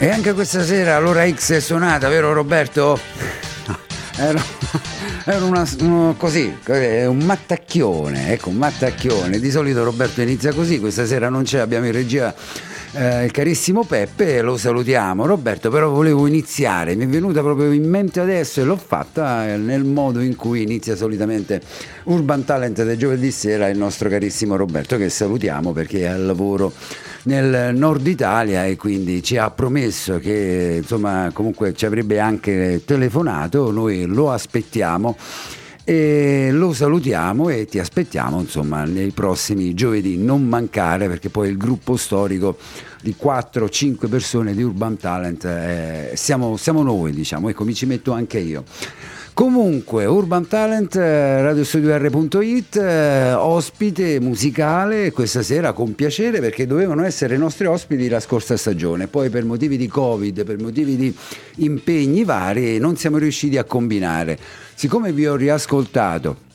E anche questa sera l'ora X è suonata, vero Roberto? Era, era una, uno, così, un mattacchione, ecco, un mattacchione. Di solito Roberto inizia così, questa sera non c'è, abbiamo in regia eh, il carissimo Peppe, lo salutiamo. Roberto, però volevo iniziare, mi è venuta proprio in mente adesso e l'ho fatta eh, nel modo in cui inizia solitamente Urban Talent del giovedì sera il nostro carissimo Roberto, che salutiamo perché è al lavoro nel nord Italia e quindi ci ha promesso che insomma comunque ci avrebbe anche telefonato, noi lo aspettiamo e lo salutiamo e ti aspettiamo insomma nei prossimi giovedì. Non mancare perché poi il gruppo storico di 4-5 persone di Urban Talent eh, siamo, siamo noi diciamo. Ecco mi ci metto anche io Comunque, Urban Talent, eh, radiostudio.it, eh, ospite musicale questa sera con piacere perché dovevano essere i nostri ospiti la scorsa stagione, poi per motivi di Covid, per motivi di impegni vari non siamo riusciti a combinare. Siccome vi ho riascoltato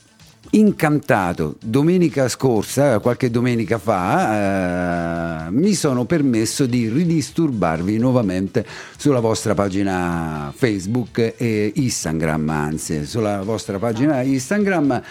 incantato. Domenica scorsa, qualche domenica fa, eh, mi sono permesso di ridisturbarvi nuovamente sulla vostra pagina Facebook e Instagram, anzi, sulla vostra pagina Instagram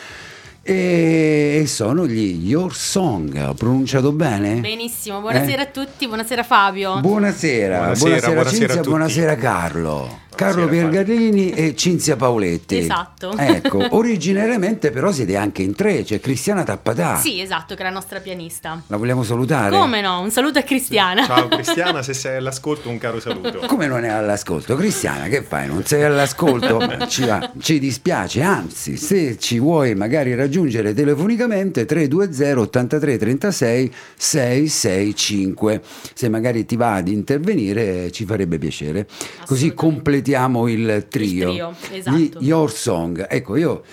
e sono gli Your Song. Ho pronunciato bene? Benissimo, buonasera eh? a tutti, buonasera Fabio. Buonasera, buonasera, buonasera, buonasera Cinzia, buonasera Carlo. Carlo Piergarini e Cinzia Paoletti. Esatto. Ecco, originariamente però siete anche in tre, c'è Cristiana Tappatà. Sì, esatto, che è la nostra pianista. La vogliamo salutare? Come no? Un saluto a Cristiana. Ciao Cristiana, se sei all'ascolto un caro saluto. Come non è all'ascolto? Cristiana, che fai? Non sei all'ascolto? ci, va, ci dispiace, anzi, se ci vuoi magari raggiungere telefonicamente 320 83 36 665. Se magari ti va ad intervenire ci farebbe piacere. Così completiamo completiamo il trio. Il trio esatto. Gli Your Song. Ecco, io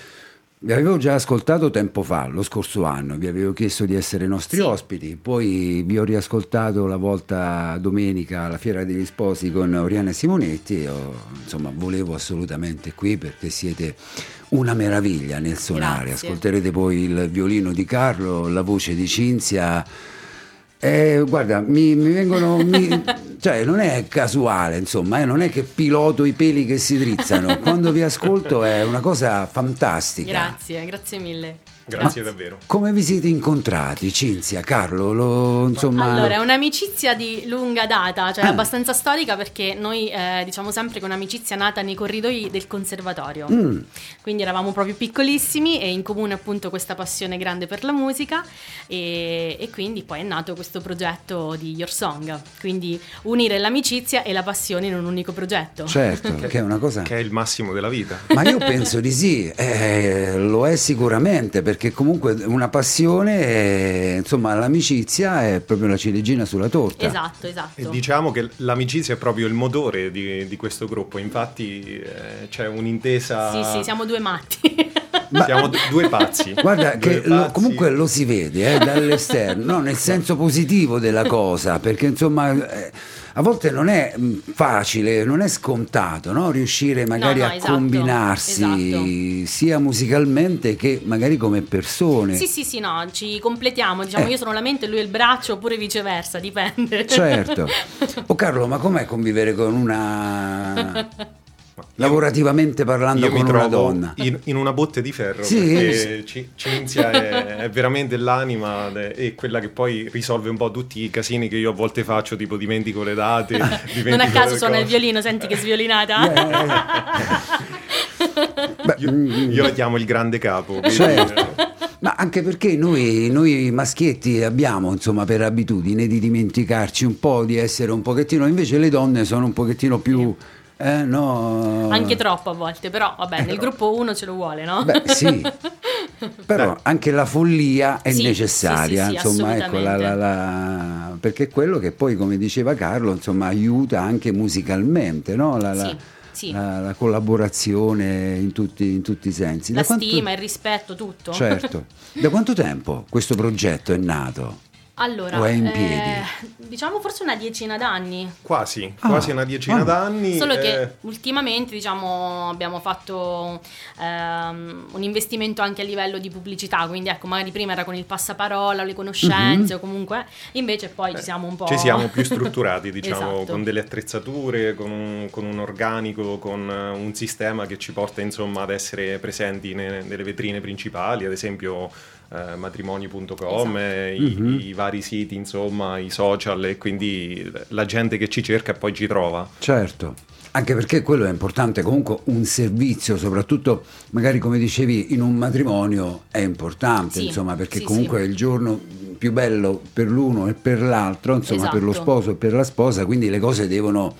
vi avevo già ascoltato tempo fa, lo scorso anno, vi avevo chiesto di essere nostri sì. ospiti, poi vi ho riascoltato la volta domenica alla Fiera degli Sposi con Oriana Simonetti, io, insomma volevo assolutamente qui perché siete una meraviglia nel suonare, Grazie. ascolterete poi il violino di Carlo, la voce di Cinzia eh, guarda, mi, mi vengono. Mi, cioè, non è casuale, insomma, eh, non è che piloto i peli che si drizzano. Quando vi ascolto è una cosa fantastica. Grazie, grazie mille. Grazie Ma davvero. Come vi siete incontrati, Cinzia, Carlo? Lo, insomma... Allora, è un'amicizia di lunga data, cioè ah. abbastanza storica perché noi eh, diciamo sempre che è un'amicizia nata nei corridoi del conservatorio. Mm. Quindi eravamo proprio piccolissimi e in comune appunto questa passione grande per la musica e, e quindi poi è nato questo progetto di Your Song. Quindi unire l'amicizia e la passione in un unico progetto. Certo, che è una cosa... Che è il massimo della vita. Ma io penso di sì, eh, lo è sicuramente perché perché comunque una passione, è, insomma l'amicizia è proprio la ciliegina sulla torta. Esatto, esatto. E diciamo che l'amicizia è proprio il motore di, di questo gruppo, infatti eh, c'è un'intesa... Sì, sì, siamo due matti. Ma, Siamo d- due pazzi. Guarda, due che pazzi. Lo, comunque lo si vede eh, dall'esterno, no, nel senso positivo della cosa, perché insomma. Eh, a volte non è mm, facile, non è scontato no? riuscire magari no, no, a esatto, combinarsi esatto. sia musicalmente che magari come persone. Sì, sì, sì, no, ci completiamo, diciamo eh. io sono la mente e lui è il braccio oppure viceversa, dipende. Certo. Oh Carlo, ma com'è convivere con una lavorativamente parlando io con una donna in, in, una botte di ferro sì, perché sì. Cinzia è, è, veramente l'anima e quella che poi risolve un po' tutti i casini che io a volte faccio tipo dimentico le date dimentico non a caso suona il violino senti che sviolinata Beh, io, io la chiamo il grande capo certo. Ma anche perché noi, noi, maschietti abbiamo insomma per abitudine di dimenticarci un po' di essere un pochettino, invece le donne sono un pochettino più... Eh, no. Anche troppo a volte, però vabbè, eh, nel gruppo uno ce lo vuole, no? Beh, sì. Però anche la follia è Sì, necessaria, sì, sì, sì, insomma, ecco, la- la- la- perché è quello che poi, come diceva Carlo, insomma, aiuta anche musicalmente, no? la, la- Sì, la- la collaborazione in tutti, in tutti i sensi. La Da quanto- stima, il rispetto, tutto. Certo. Da quanto tempo questo progetto è nato? Allora, O è in eh, piedi? diciamo forse una decina d'anni. Quasi, Ah, quasi una decina ah. d'anni. Solo eh, che ultimamente diciamo, abbiamo fatto ehm, un investimento anche a livello di pubblicità, quindi ecco, magari prima era con il passaparola, le conoscenze o comunque, invece poi ci siamo un po'... Ci siamo più strutturati, diciamo, Esatto. con delle attrezzature, con un, con un organico, con eh, un sistema che ci porta insomma ad essere presenti ne- nelle vetrine principali, ad esempio eh, matrimoni.com, Esatto. eh, i, i vari siti, insomma, i social e quindi la gente che ci cerca poi ci trova. Certo. Anche perché quello è importante, comunque un servizio, soprattutto magari come dicevi in un matrimonio è importante, Sì, insomma, perché sì, comunque sì. è il giorno più bello per l'uno e per l'altro, insomma, per lo Esatto. sposo e per la sposa, quindi le cose devono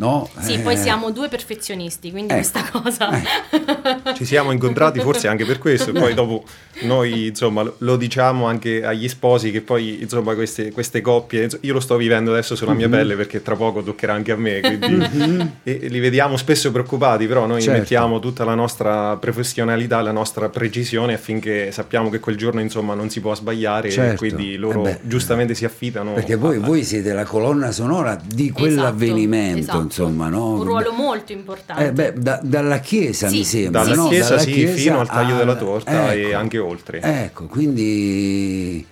no? Sì, Eh, poi siamo due perfezionisti, quindi ecco, questa cosa... Ci siamo incontrati forse anche per questo, e poi dopo noi insomma lo- diciamo anche agli sposi che poi insomma queste, queste coppie, io lo sto vivendo adesso sulla Mhm. mia pelle perché tra poco toccherà anche a me, quindi e, e li vediamo spesso preoccupati, però noi Certo. mettiamo tutta la nostra professionalità, la nostra precisione affinché sappiamo che quel giorno insomma non si può sbagliare e Certo. quindi loro Eh beh, giustamente si affidano. Perché voi, a- voi siete la colonna sonora di quell'avvenimento, Esatto, esatto. Insomma, no? Un ruolo molto importante. Eh beh, da- dalla chiesa Sì, mi sembra, Dalla no? chiesa, Dalla sì, chiesa fino al taglio della al- torta e ecco. anche oltre. Ecco, quindi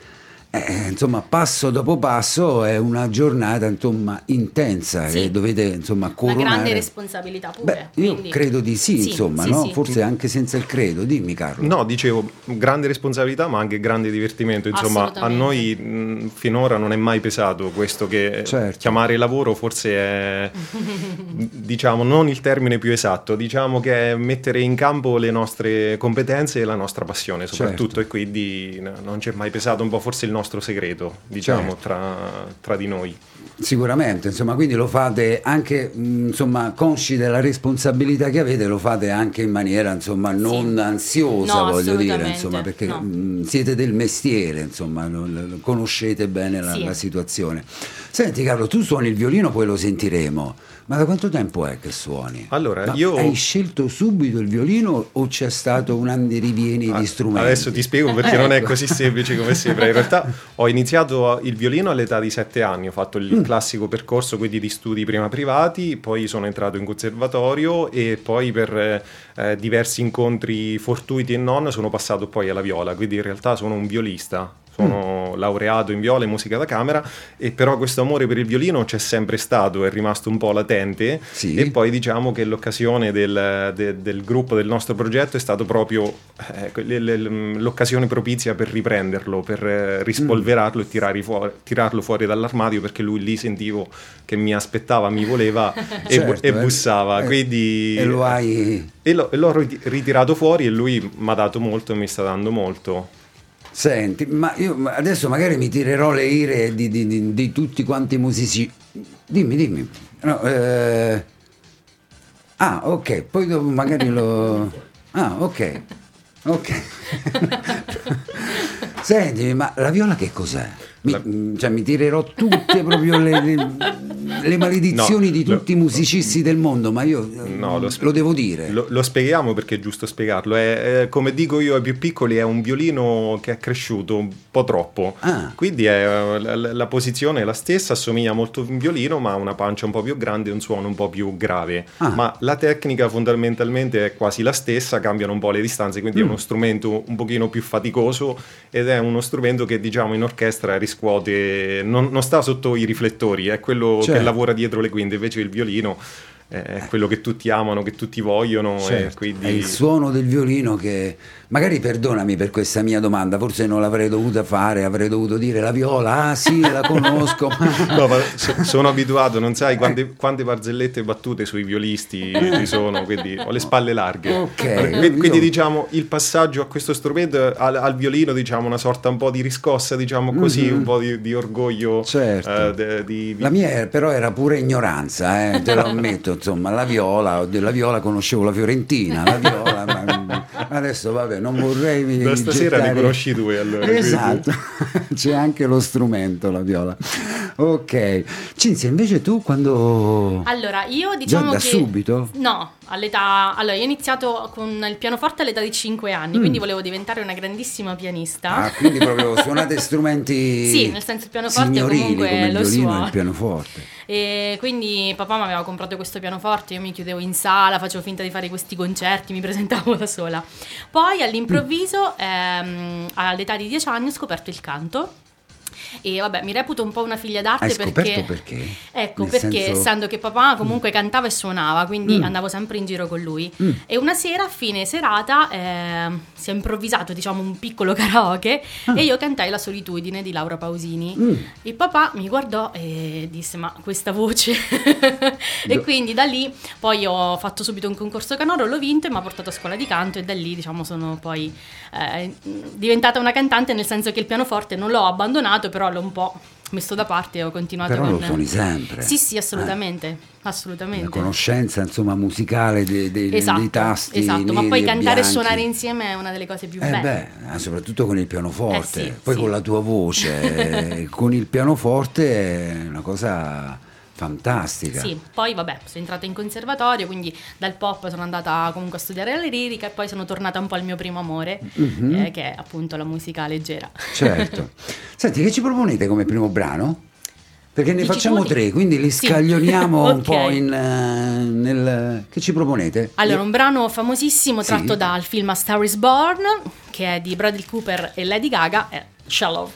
eh, insomma passo dopo passo è una giornata insomma intensa Sì. che dovete insomma Una coronare. grande responsabilità pure. Beh, io quindi- credo di sì, Sì, insomma, sì, no? sì. Forse anche senza il credo, dimmi Carlo. No, dicevo, grande responsabilità ma anche grande divertimento. Insomma, a noi mh, finora non è mai pesato questo che Certo. chiamare lavoro forse è, diciamo, non il termine più esatto, diciamo che è mettere in campo le nostre competenze e la nostra passione soprattutto Certo. e quindi no, non c'è mai pesato un po' forse il nostro segreto, diciamo, Certo. tra, tra di noi. Sicuramente, insomma, quindi lo fate anche mh, insomma, consci della responsabilità che avete, lo fate anche in maniera insomma non ansiosa, No, voglio dire, insomma, perché no. mh, siete del mestiere, insomma, conoscete bene la, Sì. la situazione. Senti Carlo, tu suoni il violino, poi lo sentiremo. Ma da quanto tempo è che suoni? Allora, Ma io- hai scelto subito il violino o c'è stato un andirivieni Ah, di strumenti? Adesso ti spiego perché non è Ecco. così semplice come sembra. In realtà ho iniziato il violino all'età di sette anni, ho fatto Mm. il classico percorso quindi di studi prima privati, poi sono entrato in conservatorio e poi per eh, diversi incontri fortuiti e non sono passato poi alla viola, quindi in realtà sono un violista. Sono Mm. laureato in viola e musica da camera e però questo amore per il violino c'è sempre stato, è rimasto un po' latente Sì. e poi diciamo che l'occasione del, de- del gruppo, del nostro progetto è stato proprio eh, le- l'occasione propizia per riprenderlo, per eh, rispolverarlo e tirare fuori- tirarlo fuori dall'armadio perché lui lì sentivo che mi aspettava, mi voleva e, Certo, e eh. bussava. Eh, quindi, E lo hai... e l'ho, e l'ho rit- ritirato fuori e lui mi ha dato molto e mi sta dando molto. Senti, ma io adesso magari mi tirerò le ire di, di- di- di tutti quanti i musici. Dimmi, dimmi. No, eh, Ah, ok, poi dopo magari lo... Ah, ok, ok. Senti, ma la viola che cos'è? Mi, mm, cioè, mi tirerò tutte proprio le, le- le maledizioni No, di lo- tutti i musicisti del mondo, ma io eh, No, lo, sp- devo dire. Lo, lo spieghiamo perché è giusto spiegarlo. È, è, come dico io ai più piccoli, è un violino che è cresciuto un po' troppo. Ah. Quindi è, la, la posizione è la stessa, assomiglia molto a un violino, ma ha una pancia un po' più grande e un suono un po' più grave. Ah. Ma la tecnica fondamentalmente è quasi la stessa, cambiano un po' le distanze, quindi Mm. è uno strumento un pochino più faticoso ed è uno strumento che diciamo in orchestra riscuote, non, non sta sotto i riflettori, è quello Certo. che lavora dietro le quinte, invece il violino è quello che tutti amano, che tutti vogliono. Certo, e quindi... È il suono del violino che magari perdonami per questa mia domanda, forse non l'avrei dovuta fare, avrei dovuto dire la viola, ah sì, la conosco. No, ma so- sono abituato, non sai quante, quante barzellette battute sui violisti ci sono, quindi ho le spalle larghe. Ok, Quindi, io- quindi, diciamo il passaggio a questo strumento al, al violino, diciamo una sorta un po' di riscossa, diciamo così, un po' di, di orgoglio. Certo. eh, di- di- La mia però era pure ignoranza, eh, te lo ammetto, insomma, la viola, la viola conoscevo la Fiorentina, la viola, ma adesso vabbè, non vorrei Da stasera gettare- ne conosci due allora. Esatto, c'è anche lo strumento, la viola. Ok, Cinzia, invece tu quando... Allora, io diciamo da che... subito? No, all'età... Allora, io ho iniziato con il pianoforte all'età di 5 anni, quindi volevo diventare una grandissima pianista. Mm. Ah, quindi proprio suonate strumenti Sì, nel senso il pianoforte comunque come il lo e suono. il pianoforte. E quindi papà mi aveva comprato questo pianoforte, io mi chiudevo in sala, facevo finta di fare questi concerti, mi presentavo da sola. Poi all'improvviso, ehm, all'età di 10 anni, ho scoperto il canto. E vabbè, mi reputo un po' una figlia d'arte Hai perché... perché? Ecco, Nel perché senso- essendo che papà comunque cantava e suonava, quindi Mm. andavo sempre in giro con lui. Mm. E una sera, a fine serata, ehm, si è improvvisato, diciamo, un piccolo karaoke e io cantai La solitudine di Laura Pausini. Ah. Mm. Il papà mi guardò e disse: Ma questa voce. e Do- quindi da lì poi ho fatto subito un concorso canoro, l'ho vinto e mi ha portato a scuola di canto. E da lì, diciamo, sono poi eh, diventata una cantante, nel senso che il pianoforte non l'ho abbandonato, però l'ho un po' messo da parte e ho continuato Però con. lo suoni sempre. Sì, sì, assolutamente. Eh, assolutamente. la conoscenza, insomma, musicale dei, dei- Esatto, dei tasti esatto, ma poi e cantare e bianchi. suonare insieme è una delle cose più Eh belle. beh, eh, soprattutto con il pianoforte, Eh sì, poi sì. con la tua voce, eh, con il pianoforte è una cosa fantastica. Sì, poi vabbè, sono entrata in conservatorio, quindi dal pop sono andata comunque a studiare la lirica e poi sono tornata un po' al mio primo amore, Mhm. eh, che è appunto la musica leggera. Certo. Senti, che ci proponete come primo brano? Perché ne Dici facciamo tre, quindi li Sì. scaglioniamo un Ok. po' in, eh, nel... Che ci proponete? Allora, un brano famosissimo Sì. tratto dal film A Star is Born, che è di Bradley Cooper e Lady Gaga, è Shallow.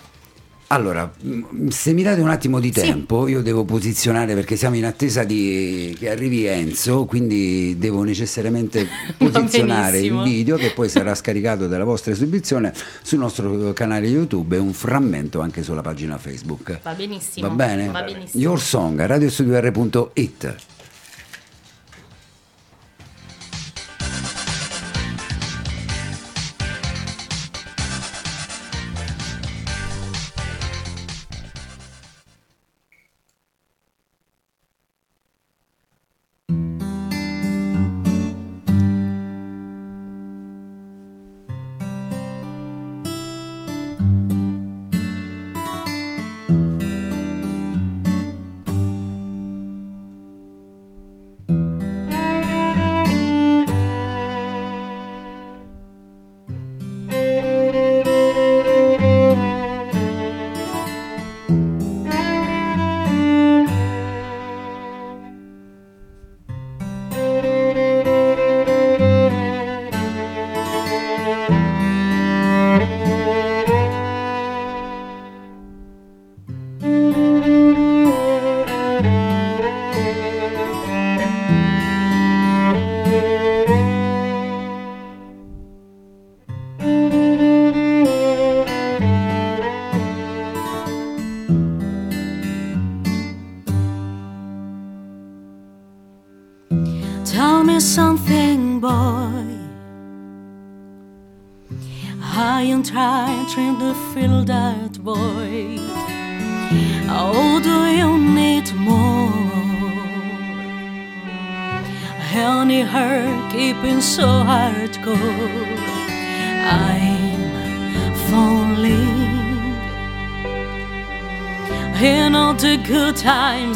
Allora, mm, se mi date un attimo di Sì. tempo, io devo posizionare perché siamo in attesa di che arrivi Enzo, quindi devo necessariamente posizionare il video che poi sarà scaricato dalla vostra esibizione sul nostro canale YouTube e un frammento anche sulla pagina Facebook. Va benissimo. Va bene? Va benissimo. Your Song, radiostudio.it.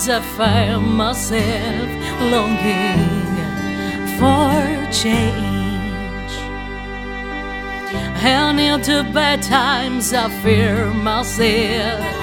I find myself longing for change. And in the bad times, I fear myself.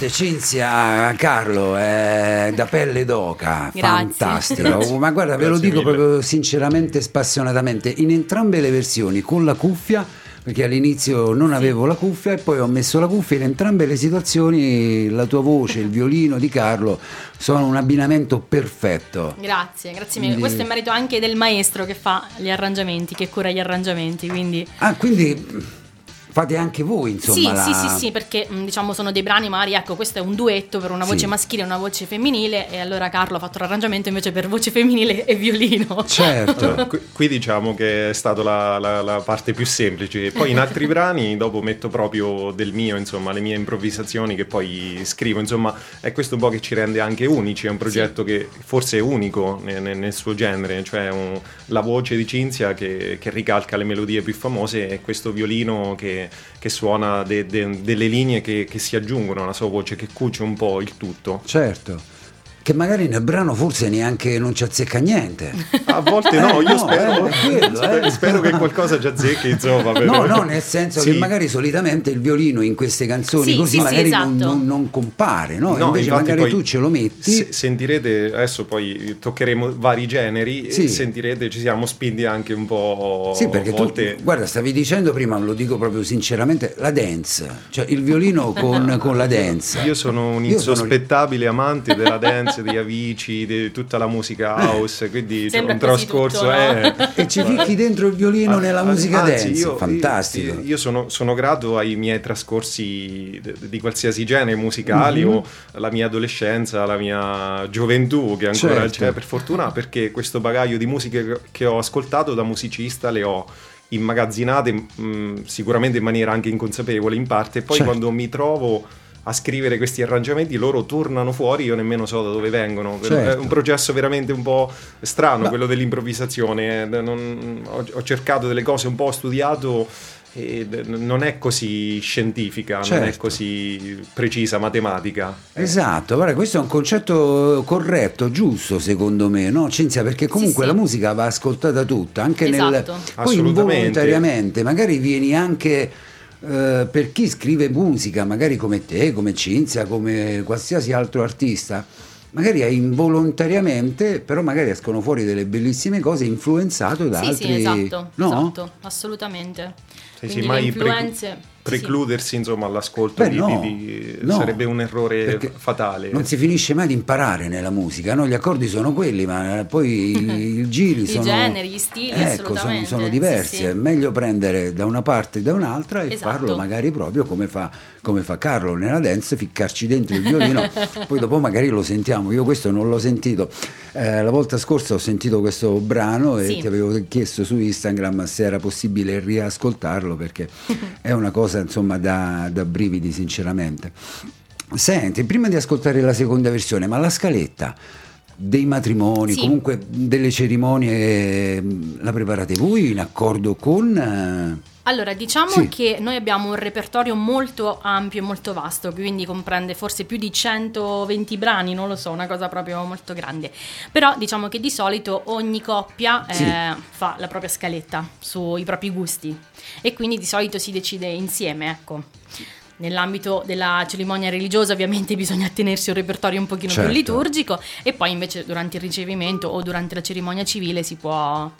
Niente, Cinzia, Carlo, è da pelle d'oca, Grazie. fantastico. Ma guarda, ve lo dico mille. proprio sinceramente, spassionatamente, in entrambe le versioni, con la cuffia, perché all'inizio non avevo la cuffia e poi ho messo la cuffia, in entrambe le situazioni la tua voce, il violino di Carlo sono un abbinamento perfetto. Grazie, grazie mille. Quindi- Questo è merito anche del maestro che fa gli arrangiamenti, che cura gli arrangiamenti, quindi... Ah, quindi fate anche voi, insomma, sì, la... sì, sì, sì, perché diciamo sono dei brani, magari ecco, questo è un duetto per una Sì. voce maschile e una voce femminile e allora Carlo ha fatto l'arrangiamento invece per voce femminile e violino. Certo. Qui, qui diciamo che è stata la, la- la parte più semplice. Poi in altri brani dopo metto proprio del mio, insomma, le mie improvvisazioni che poi scrivo. Insomma, è questo un po' che ci rende anche unici. È un progetto che forse è unico ne- ne- nel, suo genere, cioè un- la voce di Cinzia che, che ricalca le melodie più famose e questo violino che, che suona de- de- delle linee che, che si aggiungono alla sua voce, che cuce un po' il tutto. Certo. Che magari nel brano forse neanche non ci azzecca niente. A volte no, Eh, io no, spero, eh, quello, eh. spero che qualcosa ci azzecchi, insomma. per- No, no, nel senso Sì. che magari solitamente il violino in queste canzoni Sì, così sì, magari non, esatto. non- non compare, no? No, Invece magari tu ce lo metti. se- sentirete, adesso poi toccheremo vari generi, Sì. e sentirete, ci siamo spinti anche un po'. Sì, perché a volte... tu, guarda, stavi dicendo prima, lo dico proprio sinceramente, la dance, cioè il violino con, con la dance. Io sono un Io sono- insospettabile amante della dance, degli Avicii, di tutta la musica house, quindi c'è Sembra un trascorso. tutto, no? eh, E ci ficchi dentro il violino Ah, nella musica anzi, dance, io- fantastico. Io, io sono, sono grato ai miei trascorsi di qualsiasi genere musicali Mhm. o la mia adolescenza, la mia gioventù che ancora Certo. c'è per fortuna perché questo bagaglio di musiche che- che ho ascoltato da musicista le ho immagazzinate mh, sicuramente in maniera anche inconsapevole in parte e poi Certo. quando mi trovo a scrivere questi arrangiamenti loro tornano fuori io nemmeno so da dove vengono È Certo. un processo veramente un po' strano Ma- quello dell'improvvisazione eh, non- ho, ho cercato delle cose un po' ho studiato e non è così scientifica, non è Certo. così precisa matematica. Esatto, guarda, questo è un concetto corretto, giusto secondo me, no Cinzia? Perché comunque sì. la musica va ascoltata tutta, anche nel... Esatto. Poi Assolutamente. involontariamente, magari vieni anche... eh, per chi scrive musica, magari come te, come Cinzia, come qualsiasi altro artista, magari è involontariamente, però magari escono fuori delle bellissime cose influenzato da Sì, altri... sì, esatto, no? esatto, assolutamente. Sì, sì, Quindi mai le pre- precludersi insomma all'ascolto Beh, di- no, di- di- no, sarebbe un errore fatale. Non si finisce mai di imparare nella musica, no? Gli accordi sono quelli, ma poi i, i giri I sono. generi, gli stili, ecco, sono, sono sì, diversi. sì. È meglio prendere da una parte e da un'altra e Esatto. farlo magari proprio come fa, come fa Carlo nella dance, ficcarci dentro il violino, poi dopo magari lo sentiamo. Io questo non l'ho sentito. Eh, la volta scorsa ho sentito questo brano e Sì. ti avevo chiesto su Instagram se era possibile riascoltarlo perché è una cosa insomma da, da brividi sinceramente. Senti, prima di ascoltare la seconda versione, ma la scaletta dei matrimoni, Sì. comunque delle cerimonie, eh, la preparate voi in accordo con... eh, Allora, diciamo Sì. che noi abbiamo un repertorio molto ampio e molto vasto, quindi comprende forse più di 120 brani, non lo so, una cosa proprio molto grande. Però diciamo che di solito ogni coppia eh, Sì. fa la propria scaletta sui propri gusti e quindi di solito si decide insieme, ecco. Nell'ambito della cerimonia religiosa ovviamente bisogna attenersi a un repertorio un pochino Certo. più liturgico e poi invece durante il ricevimento o durante la cerimonia civile si può,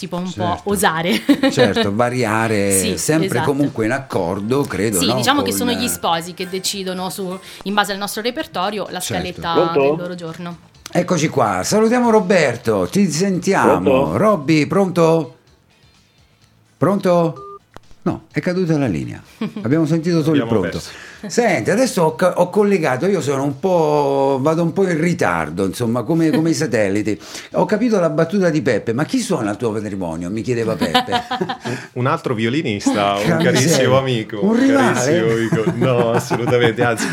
si può un Certo. po' osare. certo, variare Sì, sempre esatto. comunque in accordo, credo. Sì, no? diciamo che Con- sono gli sposi che decidono su, in base al nostro repertorio la Certo. scaletta Pronto? del loro giorno. Eccoci qua, salutiamo Roberto, ti sentiamo. Pronto? Robby, pronto? Pronto? No, è caduta la linea. Abbiamo sentito solo il pronto. perso. Senti, adesso ho, ho collegato, io sono un po', vado un po' in ritardo, insomma, come, come i satelliti. Ho capito la battuta di Peppe, ma chi suona il tuo patrimonio? Mi chiedeva Peppe. Un altro violinista, un carissimo amico. Un rivale? carissimo amico. No, assolutamente. Anzi,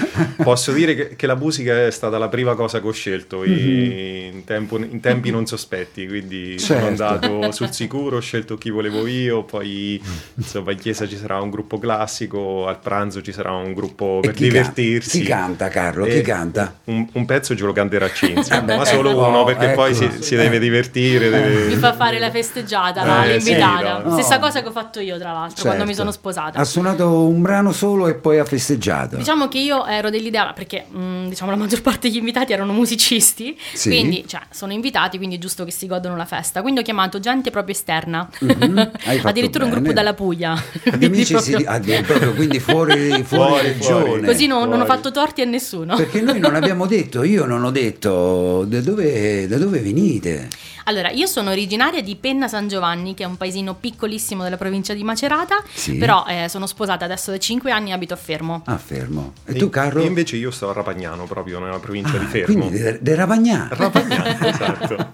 posso dire che, che la musica è stata la prima cosa che ho scelto in, tempo- in tempi non sospetti. Quindi sono. Certo. andato sul sicuro, ho scelto chi volevo io. Poi, insomma, in chiesa ci sarà un gruppo classico, al pranzo ci sarà un gruppo gruppo per chi can- divertirsi. chi canta, Carlo? Chi E canta? Un, un pezzo ce lo canterà Cinzia, Vabbè, ma solo ecco, uno perché poi ecco. si, si deve divertire. deve- Mi fa fare la festeggiata, Eh, la- sì, l'invitata. no. Stessa No. cosa che ho fatto io, tra l'altro, quando mi Certo. sono sposata. Ha suonato un brano solo e poi ha festeggiato. Diciamo che io ero dell'idea, perché mh, diciamo la maggior parte degli invitati erano musicisti, Sì. quindi cioè, sono invitati, quindi è giusto che si godono la festa. Quindi ho chiamato gente proprio esterna, Mhm, fatto addirittura un bene. gruppo dalla Puglia. Ad Quindi amici si proprio- ah, di- proprio, quindi fuori, fuori, Fuori, regione. fuori. Così non, non ho fatto torti a nessuno. Perché noi non abbiamo detto, io non ho detto da dove, da dove venite. Allora, io sono originaria di Penna San Giovanni, che è un paesino piccolissimo della provincia di Macerata, Sì. però eh, sono sposata adesso da 5 anni e abito a Fermo. Ah, fermo. E tu, Carlo? Invece io sto a Rapagnano, proprio nella provincia di Ah, Fermo. Quindi de, de Ravagnà. Rapagnano, esatto.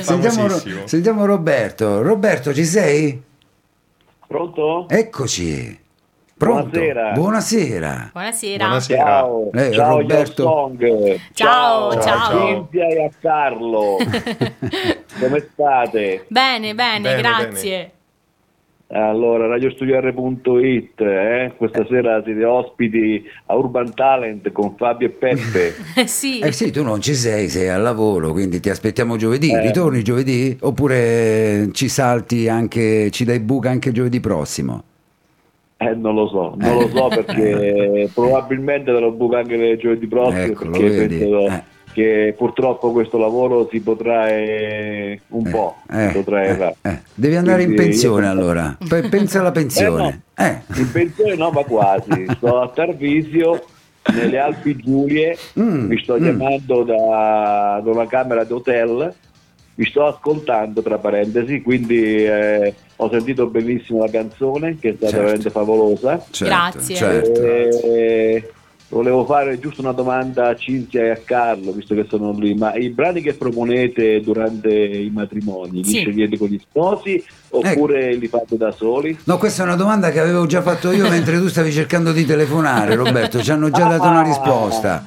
Sentiamo, Famosissimo. sentiamo Roberto. Roberto, ci sei? Pronto? Eccoci. Pronto? Buonasera. Buonasera. Buonasera. Buonasera. Ciao, Eh, ciao Roberto. Ciao, ciao, ciao. a Cinzia e a Carlo. Come state? Bene, bene, Bene, grazie. Allora, radiostudiare.it, eh? questa sera siete ospiti a Urban Talent con Fabio e Peppe. Eh, sì. Eh sì, tu non ci sei, sei al lavoro, quindi ti aspettiamo giovedì. Eh. Ritorni giovedì? Oppure ci salti anche, ci dai buca anche giovedì prossimo? Eh, non lo so, non lo so perché probabilmente te lo buco anche giovedì prossimo Ecco, perché penso Eh. che purtroppo questo lavoro si protrae un Eh, po', eh, eh, eh. Devi andare in Quindi pensione io- allora. Pe- pensa alla pensione. Eh, In pensione no, ma quasi. Sto a Tarvisio, nelle Alpi Giulie, Mm, mi sto mm. chiamando da, da una camera d'hotel, mi sto ascoltando tra parentesi, quindi eh, ho sentito benissimo la canzone che è stata Certo. veramente favolosa. certo, Grazie. certo. E volevo fare giusto una domanda a Cinzia e a Carlo, visto che sono lì, ma i brani che proponete durante i matrimoni li Sì. scegliete con gli sposi oppure li fate da soli? No, questa è una domanda che avevo già fatto io mentre tu stavi cercando di telefonare, Roberto. Ci hanno già dato una risposta.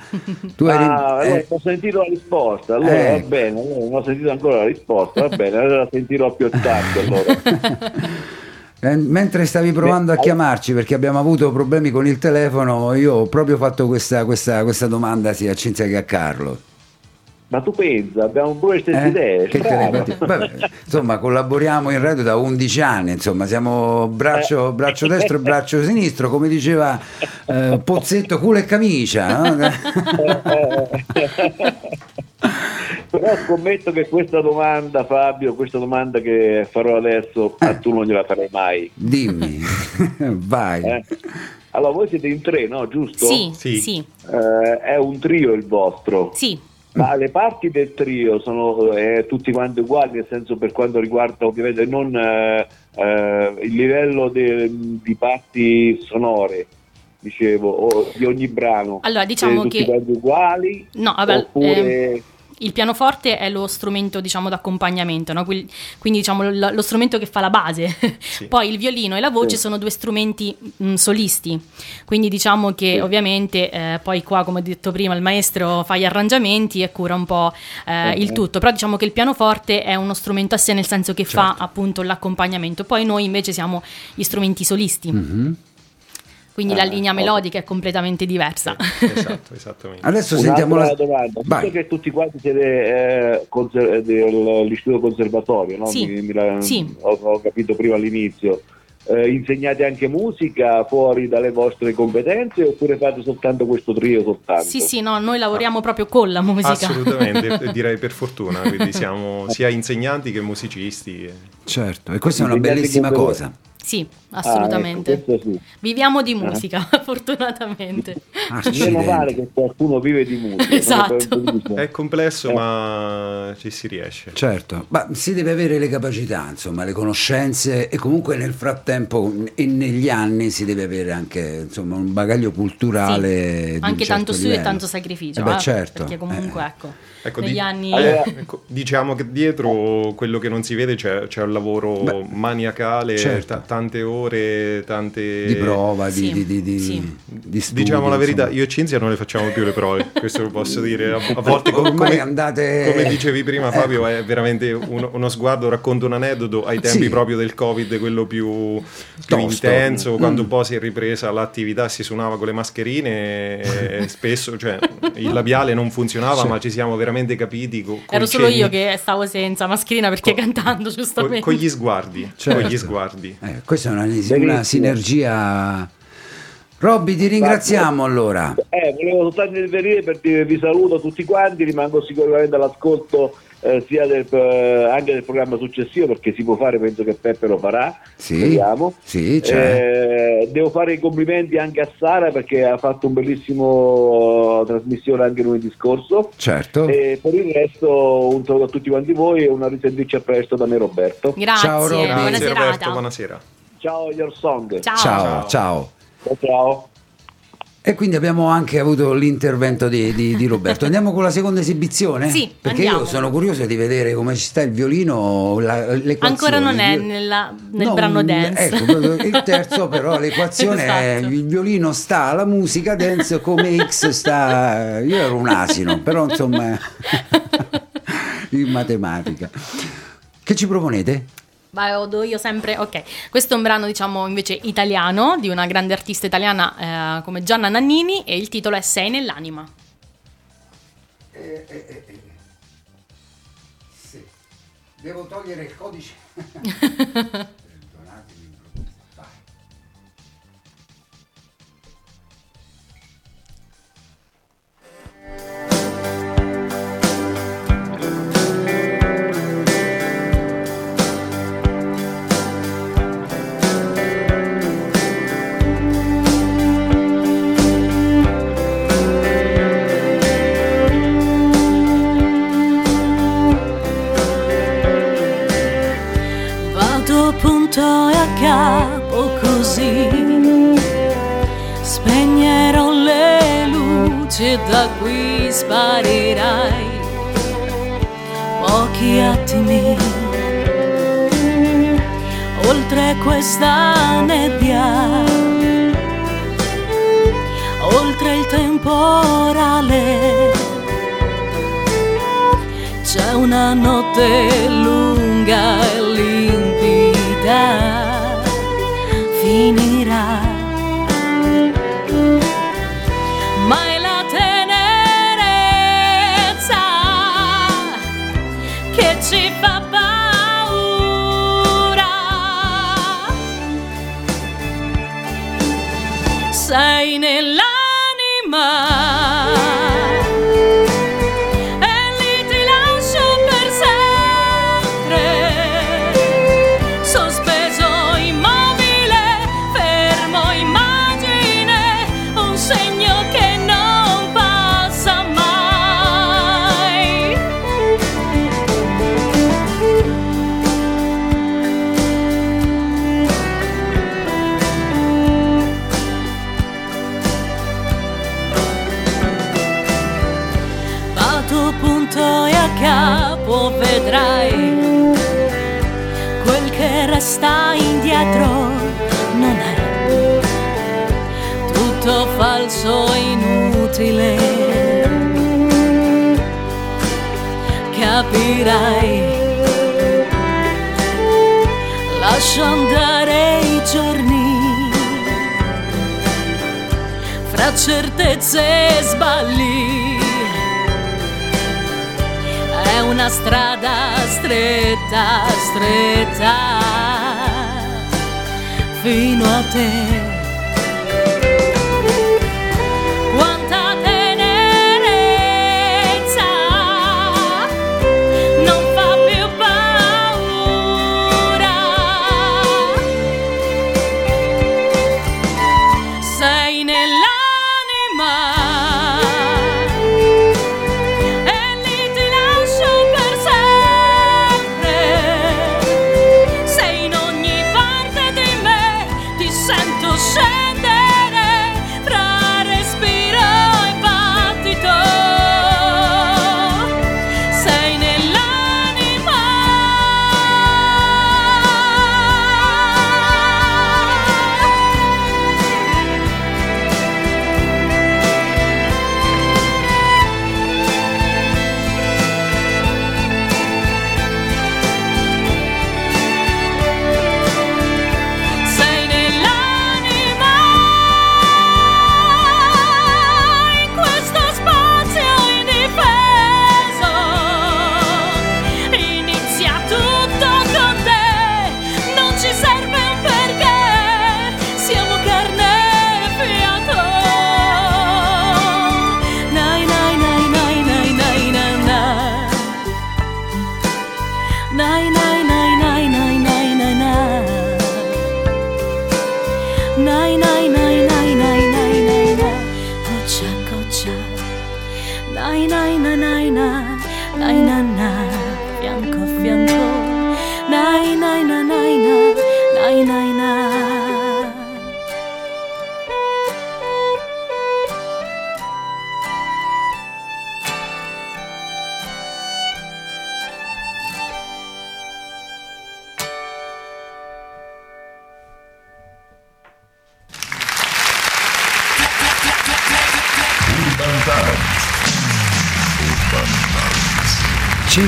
Tu eri- Ah, allora, eh, ho sentito la risposta, allora Eh. va bene, allora non ho sentito ancora la risposta, va bene, allora la sentirò più tardi allora. eh, mentre stavi provando a chiamarci perché abbiamo avuto problemi con il telefono, io ho proprio fatto questa, questa- questa domanda sia a Cinzia che a Carlo. Ma tu pensa, abbiamo pure le stesse Eh? idee. Telepatia. Vabbè, insomma, collaboriamo in radio da 11 anni, insomma, siamo braccio, braccio destro e braccio sinistro, come diceva eh, Pozzetto, culo e camicia. no? Però scommetto che questa domanda, Fabio, questa domanda che farò adesso, a tu non gliela farai mai. Dimmi, vai. eh. Allora, voi siete in tre, no? Giusto? Sì, Sì. sì, Eh, è un trio il vostro. sì. Ma le parti del trio sono eh, tutti quanti uguali, nel senso per quanto riguarda ovviamente non eh, eh, il livello de- di parti sonore, dicevo, o di ogni brano. Allora, diciamo Siete tutti che- quanti uguali? No, vabbè, oppure... Il pianoforte è lo strumento, diciamo, d'accompagnamento, no? Quindi, diciamo, lo, lo strumento che fa la base. Poi il violino e la voce Sì. sono due strumenti mh, solisti. Quindi diciamo che Sì. ovviamente eh, poi qua, come ho detto prima, il maestro fa gli arrangiamenti e cura un po' eh, Sì. il tutto. Però diciamo che il pianoforte è uno strumento a sé, nel senso che fa Certo. appunto l'accompagnamento. Poi noi invece siamo gli strumenti solisti. Mhm. Quindi la Ah, linea ok. melodica è completamente diversa. Esatto, esattamente. Adesso sentiamo la Un'altra domanda, visto che tutti quanti siete eh, conser- dell'istituto conservatorio, no? Sì, Mi- mi la- sì. ho, ho capito prima all'inizio, eh, insegnate anche musica fuori dalle vostre competenze oppure fate soltanto questo trio soltanto? Sì, sì, no, noi lavoriamo proprio con la musica. Assolutamente, direi per fortuna, quindi siamo sia insegnanti che musicisti. Certo, e questa è una bellissima cosa. Sì, Ah, assolutamente. ecco, questo sì. Viviamo di musica, fortunatamente. Meno male che qualcuno vive di musica. Esatto. È complesso, Eh. ma ci si riesce. Certo, ma si deve avere le capacità, insomma, le conoscenze e comunque nel frattempo e negli anni si deve avere anche insomma, un bagaglio culturale. Sì, Anche certo tanto studio e tanto sacrificio. Eh beh, eh, certo. Perché comunque, Eh. ecco, Ecco, negli di- anni... Allora- Ecco, diciamo che dietro quello che non si vede c'è, c'è un lavoro Beh, maniacale, certo. ta- tante ore ore, tante... Di prova, di, Sì, di, di, di, sì. di studi, Diciamo la verità, insomma. io e Cinzia non le facciamo più le prove, questo lo posso dire. A, a volte, co- Ormai come, andate- come dicevi prima, Fabio, Ecco. è veramente uno, uno sguardo, racconto un aneddoto ai tempi Sì. proprio del Covid, quello più, più intenso, quando Mm. un po' si è ripresa l'attività, si suonava con le mascherine, e spesso cioè, il labiale non funzionava, Sì. ma ci siamo veramente capiti. co- Ero solo cenni- io che stavo senza mascherina perché cantando co- giustamente. con gli sguardi, Certo. con gli sguardi. Eh, questa è una, una Benissimo. sinergia. Robby, ti ringraziamo allora. Eh, volevo soltanto intervenire per dire vi saluto tutti quanti, rimango sicuramente all'ascolto eh, sia del, eh, anche del programma successivo perché si può fare, penso che Peppe lo farà, Sì, speriamo. sì. Eh, devo fare i complimenti anche a Sara perché ha fatto un bellissimo eh, trasmissione anche lunedì scorso. Certo. E per il resto un saluto a tutti quanti voi e una risentirci a presto da me Roberto. Grazie, Ciao, Robby. buona Grazie serata. Roberto, buonasera. Ciao Your Song. Ciao. Ciao, ciao. Ciao, ciao. E quindi abbiamo anche avuto l'intervento di, di- di Roberto. Andiamo con la seconda esibizione? Sì, Perché andiamo. io sono curioso di vedere come ci sta il violino, la, l'equazione. Ancora non è nella- nel No, brano mm, dance. Ecco, il terzo però l'equazione è Esatto. il violino sta alla musica dance come X sta... Io ero un asino, però insomma in matematica. Che ci proponete? Vado io sempre, ok. Questo è un brano, diciamo, invece italiano, di una grande artista italiana eh, come Gianna Nannini e il titolo è Sei nell'anima. Sì. Devo togliere il codice. capo così. Spegnerò le luci da qui sparirai. Pochi attimi. Oltre questa nebbia. Oltre il temporale. C'è una notte lunga e limpida, finirà. Ma è la tenerezza che ci fa paura. Sei nell'anima inutile capirai. Lascia andare i giorni fra certezze e sbagli. È una strada stretta, stretta fino a te.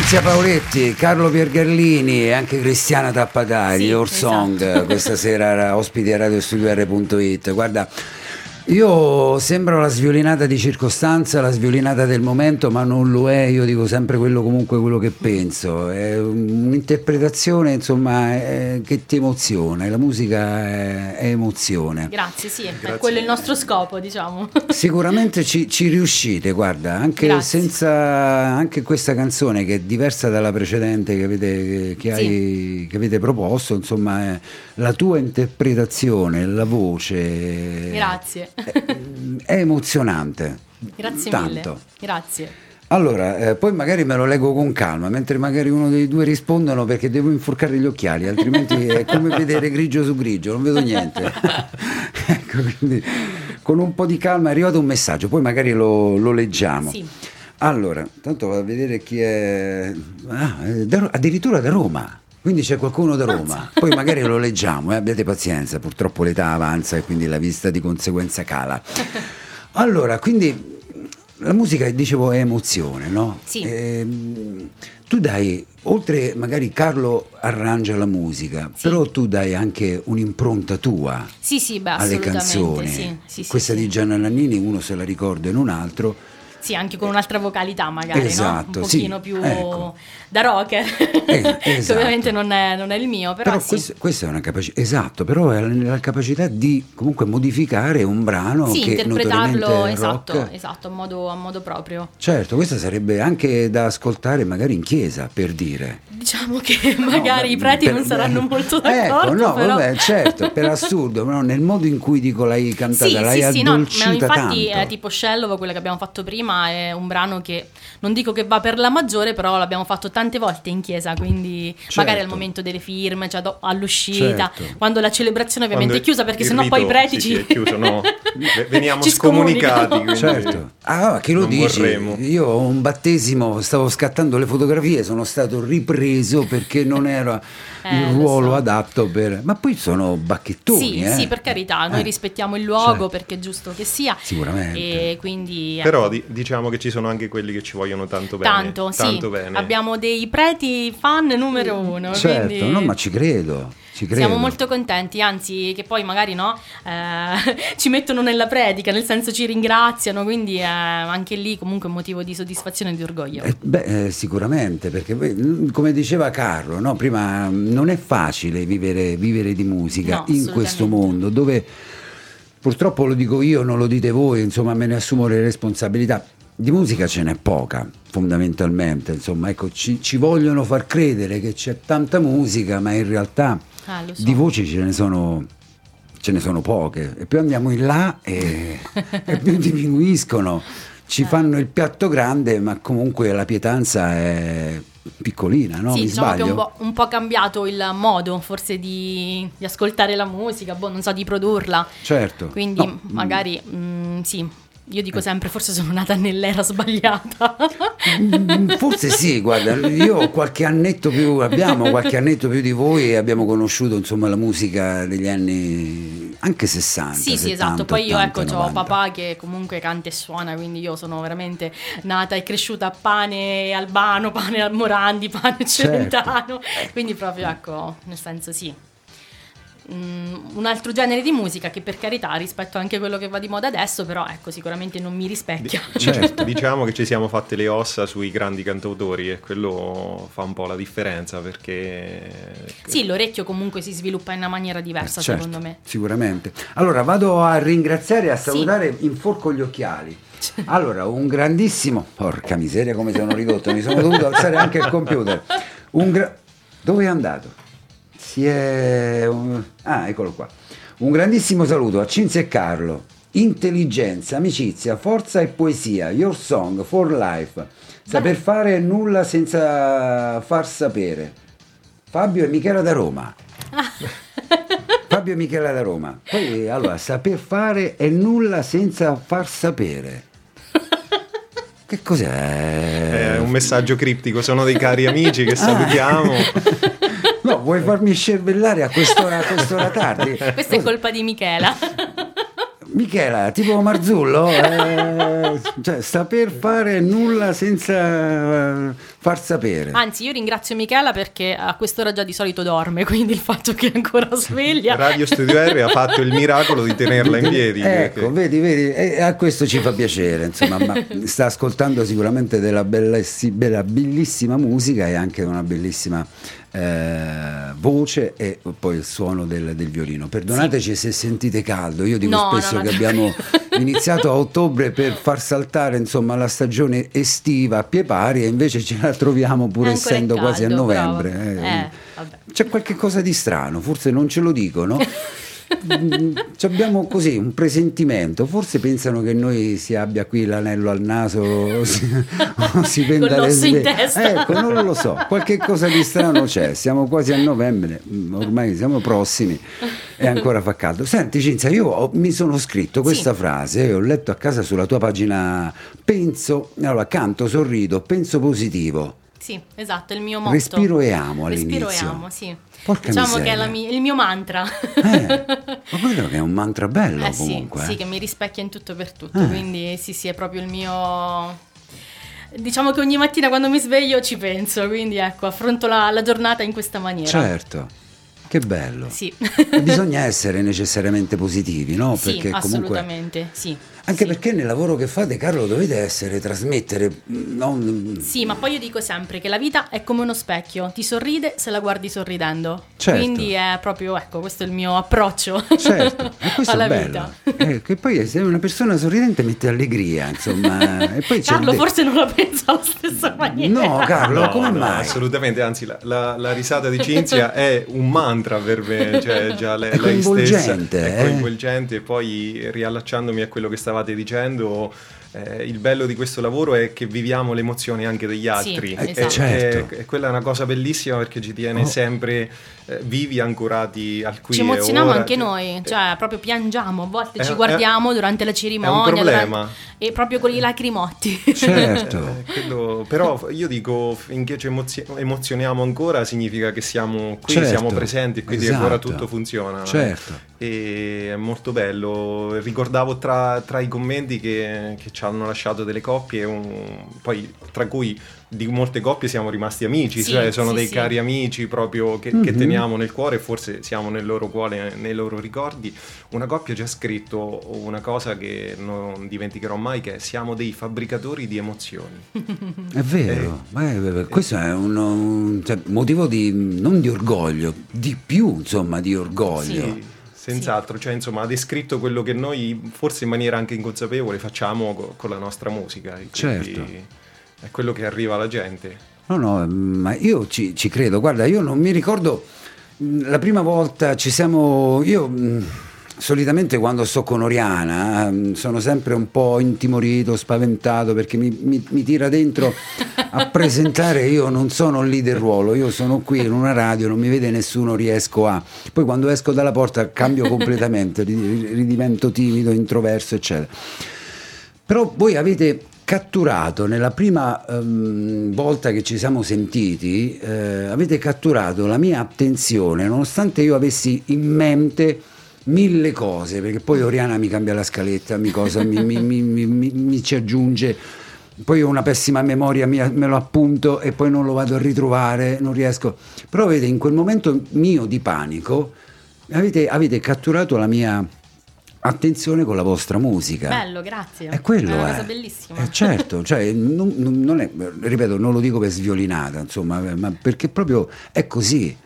Cinzia Paoletti, Carlo Piergarlini e anche Cristiana Tappatari, Sì, Your Song, esatto. questa sera era ospiti a radiostudio.it. Guarda, io sembro la sviolinata di circostanza, la sviolinata del momento, ma non lo è, io dico sempre quello comunque quello che penso. È un'interpretazione, insomma, è- che ti emoziona, la musica è, è emozione. Grazie, sì, è quello il nostro scopo, diciamo. Sicuramente ci, ci riuscite, guarda, anche Grazie. senza anche questa canzone che è diversa dalla precedente che avete, che hai- che avete proposto, insomma, la tua interpretazione, la voce Grazie. È, emozionante. Grazie Tanto. mille. Grazie. Allora, eh, poi magari me lo leggo con calma, mentre magari uno dei due rispondono perché devo infurcare gli occhiali, altrimenti è come vedere grigio su grigio, non vedo niente. ecco, quindi con un po' di calma è arrivato un messaggio, poi magari lo, lo leggiamo. Sì. Allora, tanto vado a vedere chi è... Ah, addirittura da Roma. Quindi c'è qualcuno da Roma, poi magari lo leggiamo, eh, abbiate pazienza, purtroppo l'età avanza e quindi la vista di conseguenza cala. Allora, quindi la musica, dicevo, è emozione, no? Sì. Ehm, tu dai, oltre magari Carlo arrangia la musica, Sì. però tu dai anche un'impronta tua Sì, sì, beh, alle canzoni. Sì, sì, sì, Questa di Gianna Nannini uno se la ricorda in un altro. Sì, anche con un'altra vocalità magari, Esatto, no? Un sì, pochino più ecco. da rocker, Eh, che esatto. ovviamente non è, non è il mio, però, Però sì. questo- questa è una capacità, esatto, però è la, capacità di comunque modificare un brano Sì, che interpretarlo esatto, rock. esatto, a modo, a modo proprio. Certo, questa sarebbe anche da ascoltare magari in chiesa, per dire. Diciamo che magari No, i preti per- non saranno molto Ecco, d'accordo. no, però... vabbè, certo, per assurdo, no, nel modo in cui dico l'hai cantata, Sì, l'hai sì, sì, no, ma addolcita infatti tanto. è tipo Shellow, quella che abbiamo fatto prima, è un brano che non dico che va per la maggiore, però l'abbiamo fatto tante volte in chiesa, quindi magari al Certo. momento delle firme, cioè do- all'uscita, Certo. quando la celebrazione ovviamente Quando è chiusa perché sennò poi i rito- preti sì, ci... sì, è chiuso, no. Veniamo ci scomunicati, Certo. Ah, ma che lo dici? vorremmo. Io ho un battesimo, stavo scattando le fotografie, sono stato ripreso perché non era Eh, il lo ruolo so. adatto per... Ma poi sono bacchettoni, Sì, eh. sì, per carità, noi Eh, rispettiamo il luogo certo. perché è giusto che sia. Sicuramente. E quindi... Però ecco, di- diciamo che ci sono anche quelli che ci vogliono tanto bene. tanto, sì. tanto bene. Abbiamo dei preti fan numero uno. Certo, quindi... no, ma ci credo. Siamo molto contenti, anzi che poi magari no, eh, ci mettono nella predica, nel senso ci ringraziano, quindi eh, anche lì comunque è un motivo di soddisfazione e di orgoglio. Eh, beh, eh, sicuramente, perché mm, come diceva Carlo, no, prima mm, non è facile vivere, vivere di musica No, in questo mondo dove purtroppo lo dico io, non lo dite voi, insomma me ne assumo le responsabilità. Di musica ce n'è poca, fondamentalmente, insomma, ecco, ci, ci vogliono far credere che c'è tanta musica, ma in realtà Ah, so. di voci ce ne sono ce ne sono poche e più andiamo in là e, e più diminuiscono ci Eh. fanno il piatto grande ma comunque la pietanza è piccolina no? sì, mi diciamo sbaglio? che è un po', un po' cambiato il modo forse di, di ascoltare la musica, boh, non so, di produrla. certo Quindi No, magari mm, sì, io dico sempre forse sono nata nell'era sbagliata. mm, forse sì guarda io ho qualche annetto più abbiamo qualche annetto più di voi e abbiamo conosciuto insomma la musica degli anni anche 60 Sì, sì, 70, esatto. Poi io 80, ecco, ho 90. papà che comunque canta e suona, quindi io sono veramente nata e cresciuta a pane albano, pane al morandi, pane Certo. celentano. Quindi proprio ecco, nel senso sì. Mm, un altro genere di musica che per carità rispetto anche a quello che va di moda adesso, però ecco, sicuramente non mi rispecchia. certo Diciamo che ci siamo fatte le ossa sui grandi cantautori e quello fa un po' la differenza perché... Sì, l'orecchio comunque si sviluppa in una maniera diversa, Eh, certo, secondo me. Sicuramente. Allora vado a ringraziare e a salutare in forco gli occhiali. Allora, un grandissimo. Porca miseria, come sono ridotto, mi sono dovuto alzare anche il computer. Un gra- Dove è andato? Si è. Ah, eccolo qua. Un grandissimo saluto a Cinzia e Carlo. intelligenza, amicizia, forza e poesia, your song, for life, saper fare nulla senza far sapere. Fabio e Michela da Roma. Fabio e Michela da Roma. Poi allora, saper fare e nulla senza far sapere. Che cos'è? È un messaggio criptico, sono dei cari amici che salutiamo. No, vuoi farmi scervellare a quest'ora, a quest'ora tardi? Questa è colpa di Michela. Michela, tipo Marzullo, eh, cioè saper fare nulla senza eh, far sapere. Anzi, io ringrazio Michela perché a quest'ora già di solito dorme, quindi il fatto che è ancora sveglia. Radio Studio R ha fatto il miracolo di tenerla in piedi. Ecco, perché- vedi, vedi, e a questo ci fa piacere, insomma, ma sta ascoltando sicuramente della bellissima musica e anche una bellissima eh, voce e poi il suono del, del violino. Perdonateci se sentite caldo, io dico No, spesso no, che no. abbiamo iniziato a ottobre per far saltare insomma, la stagione estiva a pie pari e invece ce la troviamo pur essendo quasi a caldo, novembre. eh. Eh. C'è qualche cosa di strano, forse non ce lo dicono. Mm, ci abbiamo così un presentimento, forse pensano che noi si abbia qui l'anello al naso o si, o si Con le l'osso in sve- testa. Ecco, non lo so, qualche cosa di strano c'è, siamo quasi a novembre, mm, ormai siamo prossimi e ancora fa caldo. Senti Cinzia, io ho- mi sono scritto questa Sì. frase, ho letto a casa sulla tua pagina, penso, allora canto, sorrido, penso positivo. Sì, esatto, è il mio motto. Respiro e amo Respiro e all'inizio. amo, sì. Porca diciamo miseria. che è la mi- il mio mantra. Eh, ma quello che è un mantra bello Eh sì, comunque. sì, eh. che mi rispecchia in tutto e per tutto, Eh. quindi sì, sì, è proprio il mio... Diciamo che ogni mattina quando mi sveglio ci penso, quindi ecco, affronto la, la giornata in questa maniera. Certo, che bello. Sì. Bisogna essere necessariamente positivi, no? sì, Perché comunque assolutamente, sì. Anche sì. perché nel lavoro che fate, Carlo, dovete essere trasmettere mm, non- Sì, ma poi io dico sempre che la vita è come uno specchio, ti sorride se la guardi sorridendo. Certo. Quindi è proprio, ecco, questo è il mio approccio Certo, questo alla è bello. vita. Eh, che poi se una persona sorridente mette allegria, insomma. e poi c'è Carlo de- forse non la pensa alla stessa maniera. No, Carlo, No, come no, mai? Assolutamente, anzi la, la- la risata di Cinzia è un mantra per me, cioè già lei, È lei stessa coinvolgente, è eh. coinvolgente e poi riallacciandomi a quello che stavate dicendo, eh, il bello di questo lavoro è che viviamo le emozioni anche degli altri Eh, e, esatto. certo. e- e quella è una cosa bellissima perché ci tiene Oh. sempre eh, vivi, ancorati al qui Ci e emozioniamo ora. anche noi, cioè proprio piangiamo, a volte ci guardiamo durante la cerimonia problema. durante- e proprio con i lacrimotti. Certo. Eh, quello- però io dico finché ci emozio- emozioniamo ancora significa che siamo qui, Certo, siamo presenti e quindi esatto. ancora tutto funziona. Certo. E è molto bello. Ricordavo tra, tra i commenti che, che ci hanno lasciato delle coppie, un- poi tra cui di molte coppie siamo rimasti amici, Sì, cioè sono sì, dei sì. cari amici proprio che, che teniamo nel cuore forse siamo nel loro cuore, nei loro ricordi. Una coppia ci ha scritto una cosa che non dimenticherò mai, che è siamo dei fabbricatori di emozioni. È vero, ma è- questo è un, un- cioè, motivo di non di orgoglio, di più insomma di orgoglio. Sì, senz'altro, cioè insomma ha descritto quello che noi forse in maniera anche inconsapevole facciamo co- con la nostra musica. Certo. È quello che arriva alla gente. No, no, ma io ci, ci credo. Guarda, io non mi ricordo mh, la prima volta ci siamo. Io mh, solitamente quando sto con Oriana mh, sono sempre un po' intimorito, spaventato perché mi, mi- mi tira dentro a presentare. Io non sono lì del ruolo, io sono qui in una radio, non mi vede nessuno, riesco a. Poi quando esco dalla porta cambio completamente, ri- ridivento timido, introverso, eccetera. Però voi avete catturato nella prima ehm, volta che ci siamo sentiti, eh, avete catturato la mia attenzione, nonostante io avessi in mente mille cose, perché poi Oriana mi cambia la scaletta, mi, cosa, mi, mi- mi- ci aggiunge, poi ho una pessima memoria, mi- me lo appunto e poi non lo vado a ritrovare, non riesco. Però vedete, in quel momento mio di panico, avete, avete catturato la mia attenzione con la vostra musica. Bello, grazie. È quello, È una eh. cosa bellissima. Eh, certo, cioè, non, non- è, ripeto, non lo dico per sviolinata, insomma, ma perché proprio è così.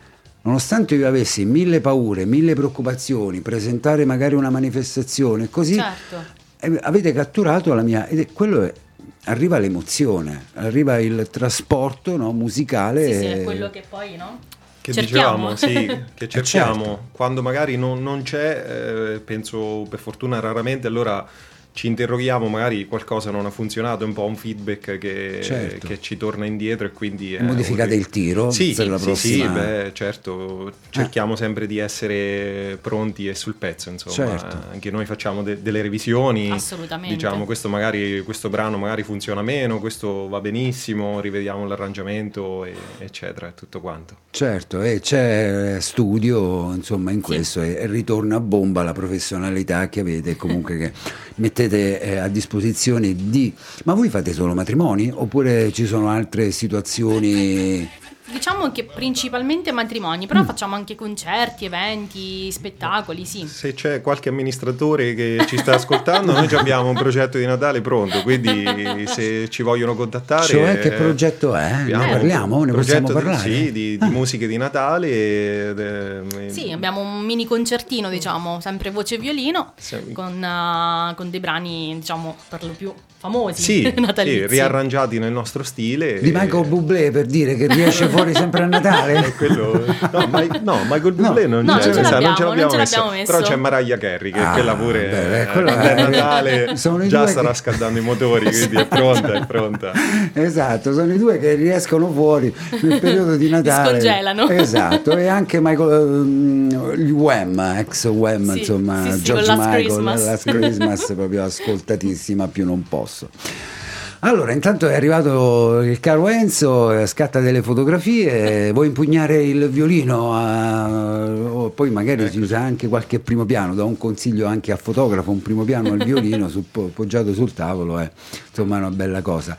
Nonostante io avessi mille paure, mille preoccupazioni, presentare magari una manifestazione, così Certo. eh, avete catturato la mia... Ed è quello è, arriva l'emozione, arriva il trasporto no, musicale. Sì, sì, e- è quello che poi, no? Che Cerchiamo. dicevamo, sì, che cerchiamo. certo. Quando magari non, non c'è, eh, penso per fortuna raramente, allora ci interroghiamo, magari qualcosa non ha funzionato, è un po' un feedback che, Certo. che ci torna indietro e quindi... è Modificate il tiro Sì, per la sì, prossima. sì, beh, certo, cerchiamo sempre di essere pronti e sul pezzo, insomma. Certo. Anche noi facciamo de- delle revisioni. Assolutamente. Diciamo, questo, magari, questo brano magari funziona meno, questo va benissimo, rivediamo l'arrangiamento, e- eccetera, e tutto quanto. Certo, e c'è studio insomma in questo e, e ritorna a bomba la professionalità che avete comunque che mettete eh, a disposizione di... Ma voi fate solo matrimoni oppure ci sono altre situazioni? Diciamo che principalmente matrimoni, Mm. però facciamo anche concerti, eventi, spettacoli, sì. Se c'è qualche amministratore che ci sta ascoltando, noi già abbiamo un progetto di Natale pronto, quindi se ci vogliono contattare... Cioè che eh, progetto è? Ne abbiamo parliamo? un Ne possiamo di- parlare? sì, di, di musiche di Natale. ed, eh, Sì, abbiamo un mini concertino, diciamo, sempre voce e violino, Sì. con, eh, con dei brani, diciamo, per lo più famosi, Sì, natalizi. sì, riarrangiati nel nostro stile. Di e- Michael Bublé per dire che riesce fuori sempre a Natale? Quello, no, ma, no, Michael Bublé non, No, c'è, non ce ce non ce messo. l'abbiamo messo. Però c'è Mariah Carey che Ah, quella pure beh, eh, quella è è- Natale già starà che- scaldando i motori, quindi è pronta, è pronta. Esatto, sono i due che riescono fuori nel periodo di Natale. scongelano. Esatto, e anche Michael, ehm, gli Wham, ex Wham, Sì, insomma, sì, sì, George con Last Michael, Christmas. Last Christmas, proprio ascoltatissima, più non posso. Allora, intanto è arrivato il caro Enzo, eh, scatta delle fotografie, vuoi impugnare il violino? a- poi magari Ecco. si usa anche qualche primo piano, do un consiglio anche a fotografo, un primo piano al violino su- poggiato sul tavolo è insomma una bella cosa.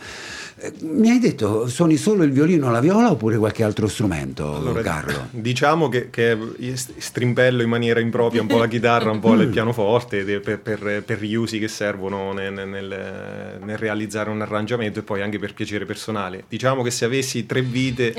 Eh, Mi hai detto suoni solo il violino o la viola oppure qualche altro strumento, Allora, Carlo? Diciamo che, che st- strimpello in maniera impropria un po' la chitarra, un po' il pianoforte de- per, per- per gli usi che servono nel, nel- nel realizzare un arrangiamento e poi anche per piacere personale. Diciamo che se avessi tre vite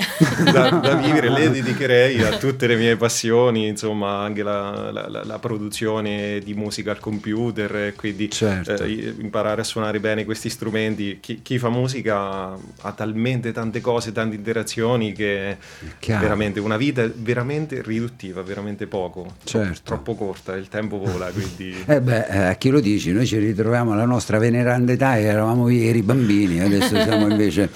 da, da vivere le dedicherei a tutte le mie passioni, insomma anche la, la- la- la produzione di musica al computer, quindi Certo. eh, imparare a suonare bene questi strumenti. Chi, chi fa musica ha talmente tante cose, tante interazioni che Chiaro. veramente una vita veramente riduttiva, veramente poco, Certo. troppo corta, il tempo vola, quindi Eh beh, eh, a chi lo dici? Noi ci ritroviamo alla nostra veneranda età e eravamo ieri bambini, adesso siamo invece...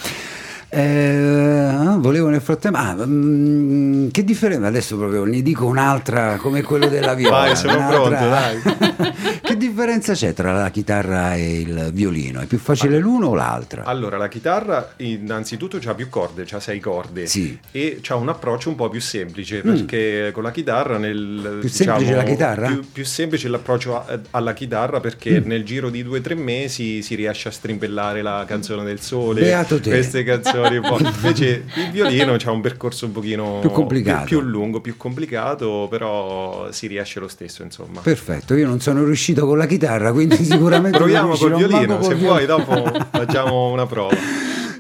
Eh, volevo nel frattempo... Ah, mm, che differenza? Adesso proprio ne dico un'altra come quello della viola. Vai, sono un'altra- che differenza c'è tra la chitarra e il violino? È più facile l'uno o l'altra? Allora, la chitarra innanzitutto ha più corde, ha sei corde Sì. e ha un approccio un po' più semplice perché con la chitarra nel Più semplice la chitarra? Più, più semplice l'approccio a- alla chitarra perché nel giro di due o tre mesi si riesce a strimpellare la canzone del sole, Beato te. queste canzoni un po'. Invece il violino ha un percorso un pochino Più complicato. più, più lungo, più complicato, però si riesce lo stesso, insomma. Perfetto, io non sono riuscito con la chitarra, quindi sicuramente Proviamo col violino, se vuoi dopo facciamo una prova.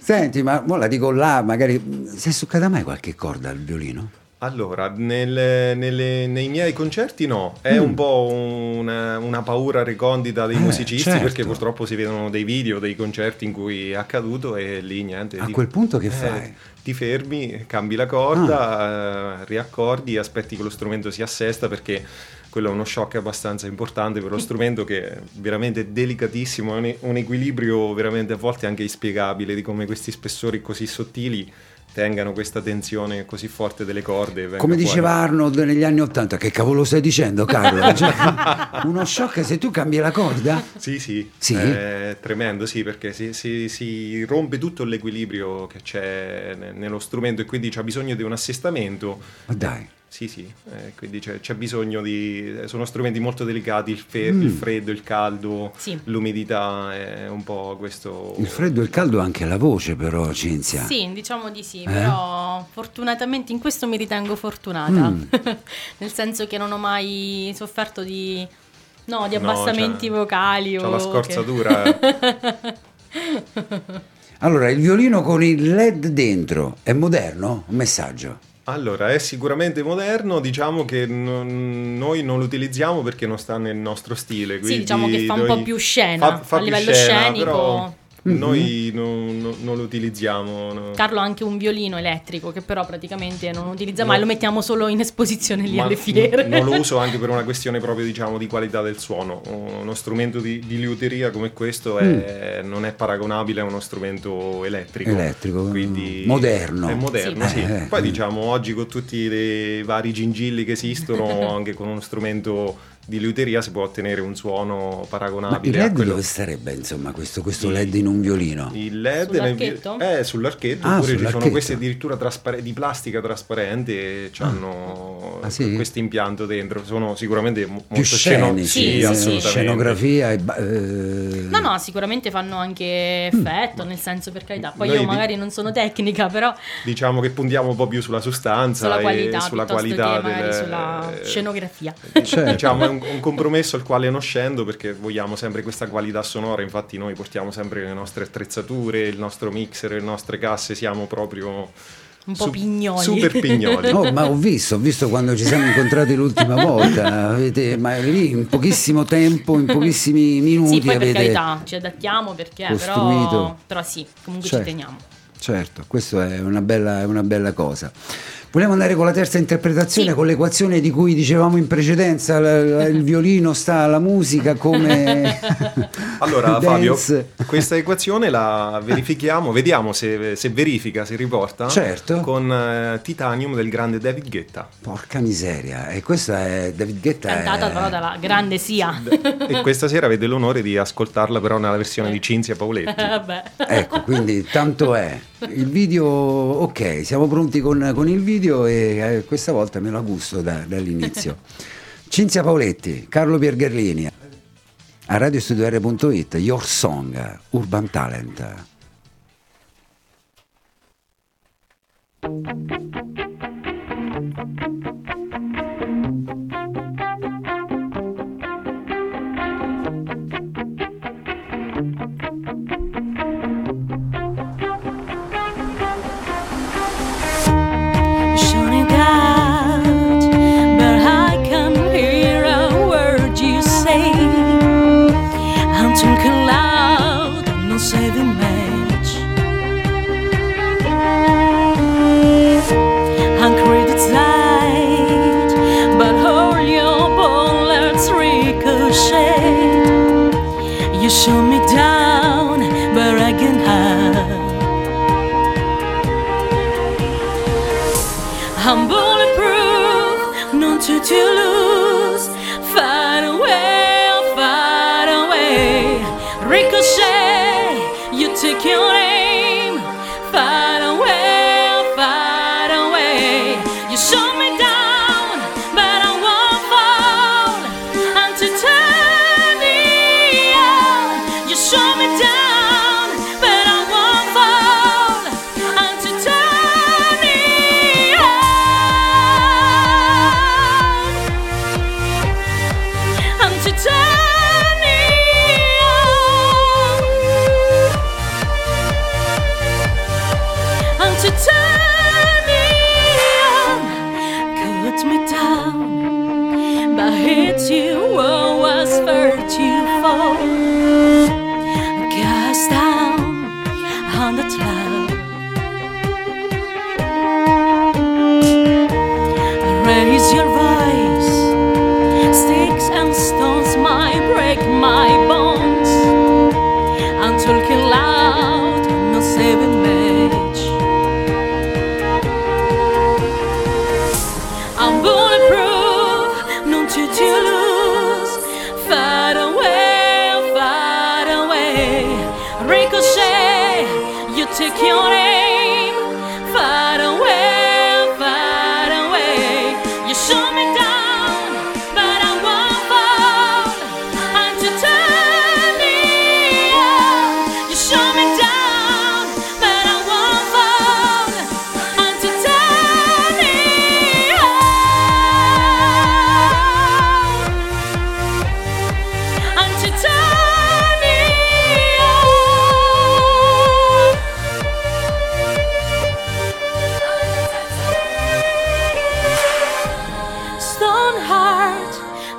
Senti, ma la dico là, magari si è succata mai qualche corda al violino? Allora, nel- nelle- nei miei concerti no, è un po' una, una paura recondita dei Mm. Eh, musicisti certo. perché purtroppo si vedono dei video dei concerti in cui è accaduto e lì niente. A ti- quel punto che eh, fai? Ti fermi, cambi la corda, eh, riaccordi, aspetti che lo strumento si assesta perché quello è uno shock abbastanza importante per lo strumento che è veramente delicatissimo, è un, un equilibrio veramente a volte anche inspiegabile di come questi spessori così sottili tengano questa tensione così forte delle corde. Come fuori. diceva Arnold negli anni Ottanta, che cavolo stai dicendo Carlo? Cioè, uno shock se tu cambi la corda? Sì, sì, Sì? è tremendo, sì, perché si, si- si rompe tutto l'equilibrio che c'è ne- nello strumento e quindi c'è bisogno di un assestamento. Ma dai, Sì, sì, eh, quindi c'è, c'è bisogno di... sono strumenti molto delicati, il, fe- Mm. il freddo, il caldo, Sì. l'umidità, è un po' questo... il freddo e il caldo anche la voce però, Cinzia. Sì, diciamo di sì, Eh? però fortunatamente in questo mi ritengo fortunata, Mm. nel senso che non ho mai sofferto di, no, di No, abbassamenti c'ha- vocali c'ha o la che- scorzatura. Allora, il violino con il LED dentro è moderno? Un messaggio. Allora, è sicuramente moderno, diciamo che non- noi non lo utilizziamo perché non sta nel nostro stile. Sì, quindi diciamo che fa un noi- po' più scena, fa- fa a livello scena, scenico. però Noi non, non- non lo utilizziamo. no. Carlo ha anche un violino elettrico che però praticamente non utilizza No. mai, lo mettiamo solo in esposizione lì Ma alle fiere. n- Non lo uso anche per una questione proprio diciamo di qualità del suono. Uno strumento di, di liuteria come questo è- non è paragonabile a uno strumento elettrico. Elettrico, Quindi moderno. È moderno, Sì. sì. Eh, Poi eh. diciamo oggi con tutti i vari gingilli che esistono, anche con uno strumento di liuteria si può ottenere un suono Ma il paragonabile a LED quello dove sarebbe, insomma, questo, questo Sì. LED in un violino? il LED Sull'archetto? nel- eh, sull'archetto Ah, oppure ci sono questi addirittura traspare- di plastica trasparente e hanno Ah, sì? questo impianto dentro sono sicuramente mo- molto sceno- scenici, Sì, sì, assolutamente. scenografia e... ba- eh, No, no, sicuramente fanno anche effetto, nel senso per carità. Poi Noi io di- magari non sono tecnica, però diciamo che puntiamo un po' più sulla sostanza sulla e qualità sulla piuttosto qualità che magari del- sulla scenografia. Certo. Diciamo è un, un compromesso al quale non scendo perché vogliamo sempre questa qualità sonora, infatti noi portiamo sempre le nostre attrezzature, il nostro mixer, le nostre casse, siamo proprio Un po' pignoli. Super pignoli. Oh, ma ho visto, ho visto quando ci siamo incontrati l'ultima volta, avete, ma lì in pochissimo tempo, in pochissimi minuti Sì, poi per carità ci adattiamo perché però, costruito. però sì, comunque Certo. ci teniamo. Certo, questa è una bella, è una bella cosa. Vogliamo andare con la terza interpretazione, Sì. con l'equazione di cui dicevamo in precedenza, la- la- il violino sta alla musica come... Allora Fabio, questa equazione la verifichiamo, vediamo se, se verifica, se riporta Certo. con eh, Titanium del grande David Guetta. Porca miseria, e questa è David Guetta. Cantata è- però dalla grande Sia. e questa sera avete l'onore di ascoltarla però nella versione di Cinzia Pauletti. Vabbè. Ecco, quindi tanto è. Il video, ok, siamo pronti con, con il video e eh, questa volta me lo gusto da- dall'inizio. Cinzia Paoletti, Carlo Piergerlini, a radiostudio.it, Your Song, Urban Talent. I'm bulletproof, not to, to lose. Far away, oh, far away. Ricochet, you take your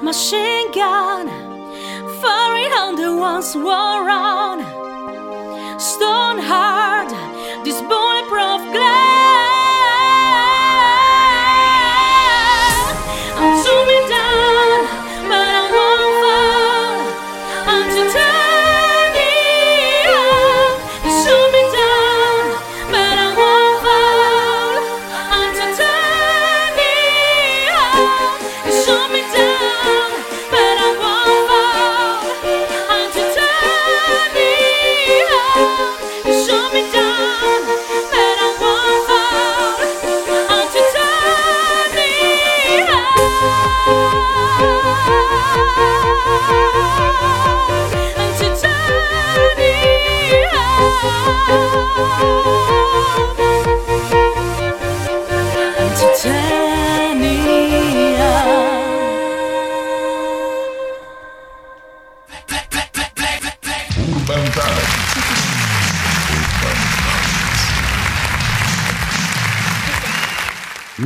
machine gun, firing on the ones war on. Stone high.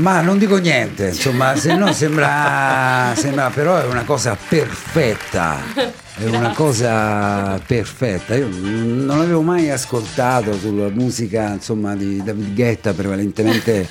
Ma non dico niente, insomma, se no sembra, sembra però è una cosa perfetta. È una cosa perfetta. Io non l'avevo mai ascoltato sulla musica, insomma, di David Guetta, prevalentemente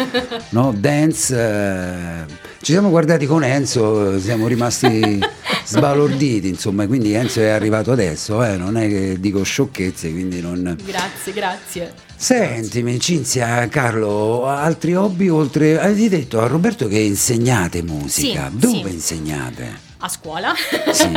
no? dance. eh. Ci siamo guardati con Enzo, siamo rimasti sbalorditi, insomma, quindi Enzo è arrivato adesso, eh, non è che dico sciocchezze, quindi non Grazie, grazie. Sentimi, Cinzia, Carlo, altri hobby oltre... Avete detto a Roberto che insegnate musica. Sì, Dove sì. insegnate? A scuola? Sì?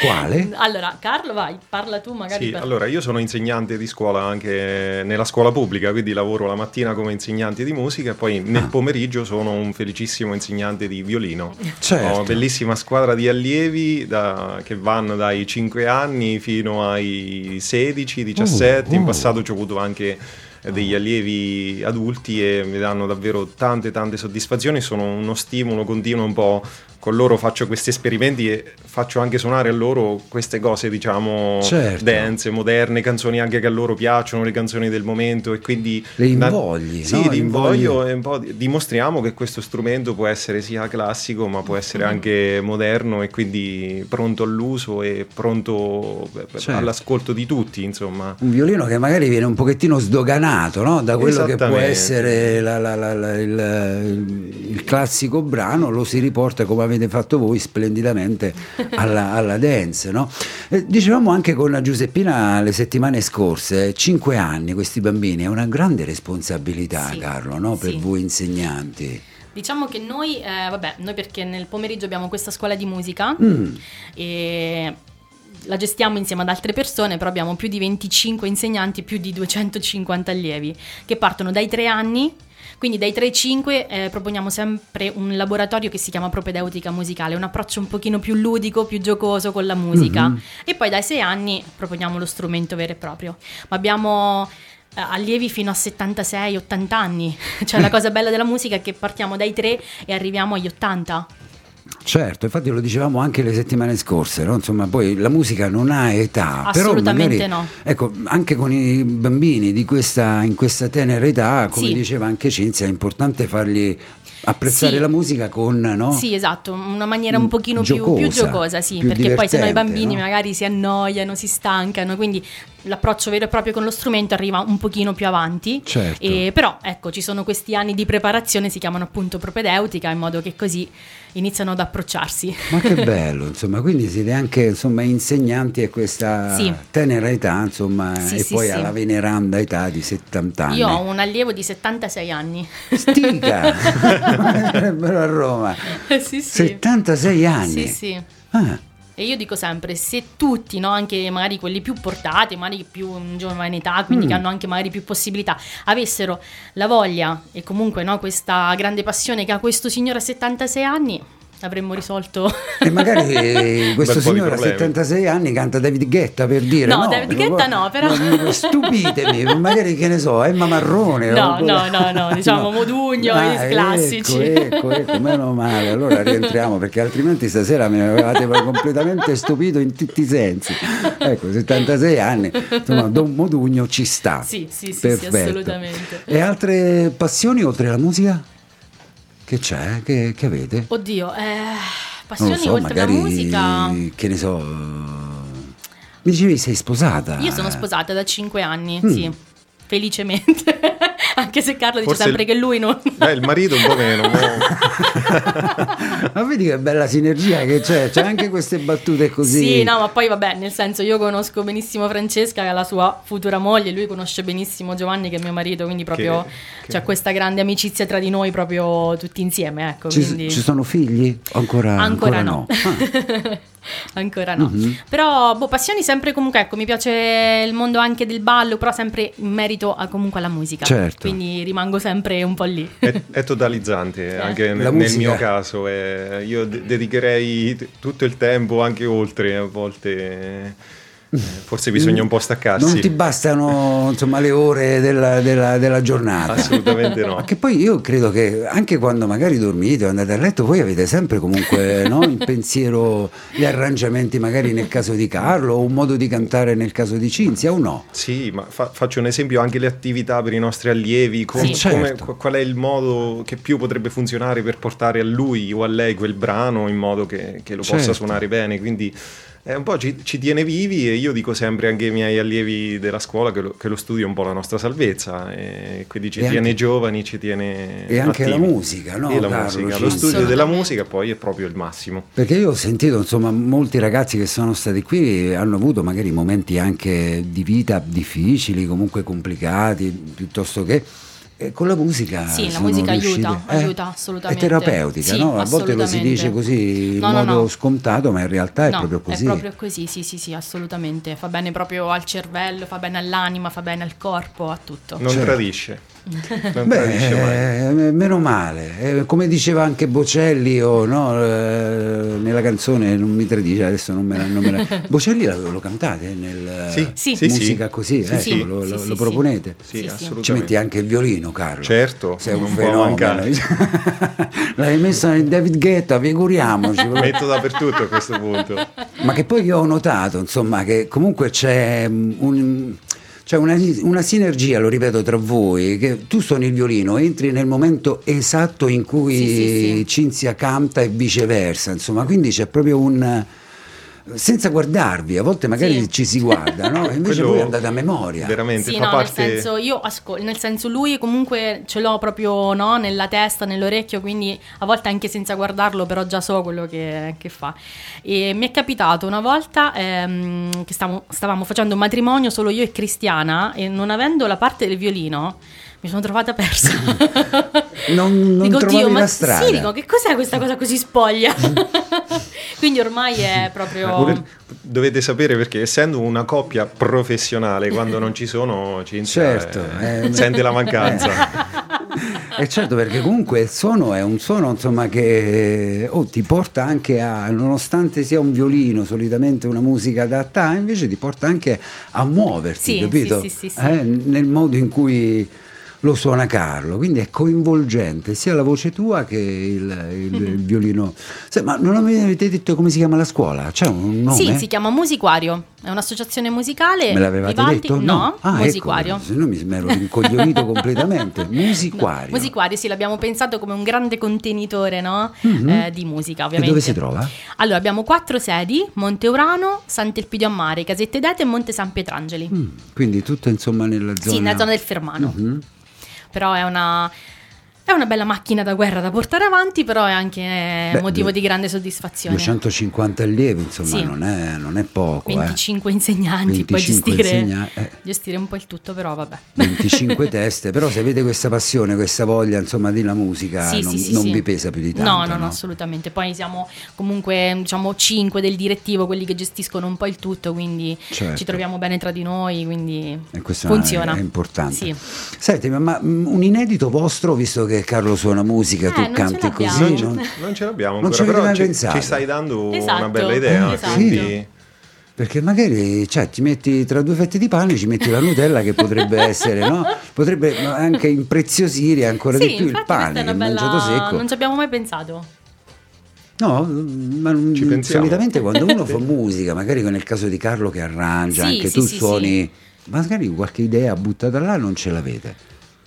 Quale? Allora, Carlo, vai, parla tu magari. Sì, per- allora io sono insegnante di scuola anche nella scuola pubblica, quindi lavoro la mattina come insegnante di musica e poi nel Ah. pomeriggio sono un felicissimo insegnante di violino. Certo. Ho una bellissima squadra di allievi da- che vanno dai 5 anni fino ai 16, 17. Oh, In oh. passato ci ho avuto anche degli allievi adulti e mi danno davvero tante tante soddisfazioni, sono uno stimolo continuo un po' con loro faccio questi esperimenti e faccio anche suonare a loro queste cose diciamo Certo. dance, moderne, canzoni anche che a loro piacciono, le canzoni del momento e quindi Le invogli, Sì, no? li Invogli. invoglio e un po' di- dimostriamo che questo strumento può essere sia classico ma può essere anche moderno e quindi pronto all'uso e pronto Certo. all'ascolto di tutti, insomma. Un violino che magari viene un pochettino sdoganato no? da quello che può essere la- la- la- il, il classico brano, lo si riporta come avete fatto voi splendidamente alla, alla dance. No? Eh, dicevamo anche con la Giuseppina le settimane scorse, 5 anni questi bambini, è una grande responsabilità Sì, Carlo no? per sì. voi insegnanti. Diciamo che noi, eh, vabbè, noi perché nel pomeriggio abbiamo questa scuola di musica Mm. e la gestiamo insieme ad altre persone, però abbiamo più di 25 insegnanti, più di 250 allievi che partono dai tre anni. Quindi dai 3 ai 5 eh, proponiamo sempre un laboratorio che si chiama propedeutica musicale, un approccio un pochino più ludico, più giocoso con la musica. Mhm. E poi dai 6 anni proponiamo lo strumento vero e proprio. Ma abbiamo eh, allievi fino a 76-80 anni. Cioè la cosa bella della musica è che partiamo dai 3 e arriviamo agli 80. Certo, infatti lo dicevamo anche le settimane scorse, no? insomma poi la musica non ha età, però Assolutamente magari, no. ecco, anche con i bambini di questa, in questa tenera età, come Sì. diceva anche Cinzia, è importante fargli apprezzare Sì. la musica con, no? Sì, esatto, una maniera un pochino più- Giocosa, più, giocosa, sì, più perché poi se no i bambini no? magari si annoiano, si stancano, quindi l'approccio vero e proprio con lo strumento arriva un pochino più avanti. Certo. E, però ecco, ci sono questi anni di preparazione, si chiamano appunto propedeutica, in modo che così iniziano ad approcciarsi. Ma che bello, insomma, quindi siete anche insomma, insegnanti a questa Sì. tenera età, insomma, Sì, e sì, poi alla veneranda età di 70 anni. Io ho un allievo di 76 anni. Stica! Però a Roma. sì, sì. 76 anni. Sì, sì. Ah. E io dico sempre, se tutti, no, anche magari quelli più portati, magari più in giovane età, quindi Mm. che hanno anche magari più possibilità, avessero la voglia e comunque no, questa grande passione che ha questo signore a 76 anni, avremmo risolto... E magari eh, questo signore a problemi. 76 anni canta David Guetta per dire No, no, David Guetta no, però- no, stupitemi, magari che ne so, Emma Marrone No, no, no, no, diciamo Modugno, i classici. Ecco, ecco, ecco, meno male, allora rientriamo perché altrimenti stasera mi avevate completamente stupito in tutti i sensi. Ecco, 76 anni, insomma, Don Modugno ci sta. Sì, sì, sì, sì, assolutamente. E altre passioni oltre alla musica? Che c'è? Che, che avete? Oddio, eh, passioni so, oltre magari, la musica... che ne so... Mi dicevi sei sposata? Io sono sposata da 5 anni, Mm. sì, felicemente. Anche se Carlo dice Forse sempre il- che lui non... Eh, il marito un po' meno. Ma vedi che bella sinergia che c'è, c'è anche queste battute così. Sì, no, ma poi vabbè, nel senso io conosco benissimo Francesca, che è la sua futura moglie, lui conosce benissimo Giovanni, che è mio marito, quindi proprio Che- c'è questa grande amicizia tra di noi, proprio tutti insieme, ecco. Ci, quindi... ci sono figli? Ancora, Ancora no. Ah, Ancora no. Mhm. Però, boh, passioni sempre comunque, ecco, mi piace il mondo anche del ballo, però sempre in merito a, comunque alla musica. Certo. Quindi rimango sempre un po' lì. È, è totalizzante anche La nel, nel mio caso. eh, io de- dedicherei t- tutto il tempo, anche oltre a volte. Forse bisogna un po' staccarsi. Non ti bastano insomma, le ore della, della- della giornata. Assolutamente no. Che poi io credo che anche quando magari dormite o andate a letto, voi avete sempre comunque no, in pensiero gli arrangiamenti, magari nel caso di Carlo, o un modo di cantare nel caso di Cinzia, o no? Sì, ma fa- faccio un esempio anche le attività per i nostri allievi, com- Sì. come- Certo. qu- qual è il modo che più potrebbe funzionare per portare a lui o a lei quel brano in modo che, che lo Certo. possa suonare bene, quindi è un po' ci, ci tiene vivi e io dico sempre anche ai miei allievi della scuola che lo, che lo studio è un po' la nostra salvezza e quindi ci E tiene anche- giovani, ci tiene e anche la attivi. musica, no, E la Carlo? musica, lo studio della musica poi è proprio il massimo. Perché io ho sentito, insomma, molti ragazzi che sono stati qui hanno avuto magari momenti anche di vita difficili, comunque complicati, piuttosto che e con la musica Sì, la musica riusciti- aiuta, eh, aiuta assolutamente. È terapeutica, Sì, no? A volte lo si dice così in No, modo no. scontato, ma in realtà è No, proprio così. È proprio così, sì, sì, sì, assolutamente. Fa bene proprio al cervello, fa bene all'anima, fa bene al corpo, a tutto. Non Certo. tradisce. Non. Beh, eh, meno male, Eh, come diceva anche Bocelli, o no, eh, nella canzone non mi tradisce, adesso non me la... non me la- Bocelli lo, lo cantate nel Sì, Sì. musica sì. così, Sì, ecco, sì, lo, sì, lo- lo sì. proponete? Sì, Sì, sì. assolutamente. Ci metti anche il violino, Carlo. Certo, sei un fenomeno. L'hai messo nel David Guetta, figuriamoci. Metto dappertutto a questo punto. Ma che poi io ho notato, insomma, che comunque c'è mm, un- c'è una, una sinergia, lo ripeto, tra voi, che tu suoni il violino, entri nel momento esatto in cui Sì, sì, sì. Cinzia canta e viceversa, insomma, quindi c'è proprio un... senza guardarvi, a volte magari Sì. ci si guarda, no? E invece Quello voi andate a memoria. Veramente Sì, fa no, parte. nel senso io ascolto, nel senso lui comunque ce l'ho proprio no, nella testa, nell'orecchio, quindi a volte anche senza guardarlo però già so quello che, che fa. E mi è capitato una volta ehm, che stavo- stavamo facendo un matrimonio solo io e Cristiana e non avendo la parte del violino mi sono trovata persa. Non- non dico, trovavi "Dio, ma strada." Sì, dico, che cos'è questa cosa così spoglia? quindi ormai è proprio... Dovete sapere perché essendo una coppia professionale, quando non ci sono, Cinzia Certo, eh, eh, sente la mancanza. E certo, perché comunque il suono è un suono insomma, che oh, ti porta anche a, nonostante sia un violino, solitamente una musica adatta, invece ti porta anche a muoverti, Sì, capito? sì, sì, sì, sì. Eh, nel modo in cui lo suona Carlo, quindi è coinvolgente sia la voce tua che il, il- il violino. Sai, ma non avete detto come si chiama la scuola? C'è un nome? Sì, si chiama Musiquario, è un'associazione musicale. Me l'avevate Vivaldi- detto? No, Ah, Musiquario. Ecco, se no mi ero rincoglionito completamente. Musiquario. Musiquario, sì, l'abbiamo pensato come un grande contenitore no? Mhm. Eh, di musica, E ovviamente. dove si trova? Allora, abbiamo quattro sedi, Monte Urano, Sant'Elpidio a Mare, Casette d'Ete e Monte San Pietrangeli. Mm, quindi tutto insomma nella zona. Sì, nella zona del Fermano. Mhm. Però è una, è una bella macchina da guerra da portare avanti, però è anche eh, Beh, motivo di grande soddisfazione. 250 allievi, insomma, Sì. non, è, non è poco. eh. 25 insegnanti, poi 25 gestire, insegna- eh. gestire un po' il tutto, però vabbè. 25 teste, però se avete questa passione, questa voglia, insomma, di la musica, Sì, non, sì, non vi pesa più di tanto. No, no, no, assolutamente. Poi siamo comunque, diciamo, cinque del direttivo, quelli che gestiscono un po' il tutto, quindi Certo. ci troviamo bene tra di noi, quindi funziona. è importante. Sì. Senti, ma, ma, un inedito vostro, visto che Carlo suona musica, Eh, tu non ce canti così, Non ce- non- Non ce l'abbiamo Non ci ancora, avete però mai ci, pensato? ci stai dando una Esatto, bella idea. esatto. Quindi Perché magari cioè, ti metti tra due fette di pane, ci metti la Nutella che potrebbe essere, no? Potrebbe anche impreziosire ancora Sì, di più il pane, una bella... mangiato secco. Non ci abbiamo mai pensato. No, ma non- Ci pensiamo. solitamente quando uno fa musica, magari nel caso di Carlo che arrangia, Sì, anche sì, tu sì, suoni, magari qualche idea buttata là non ce l'avete.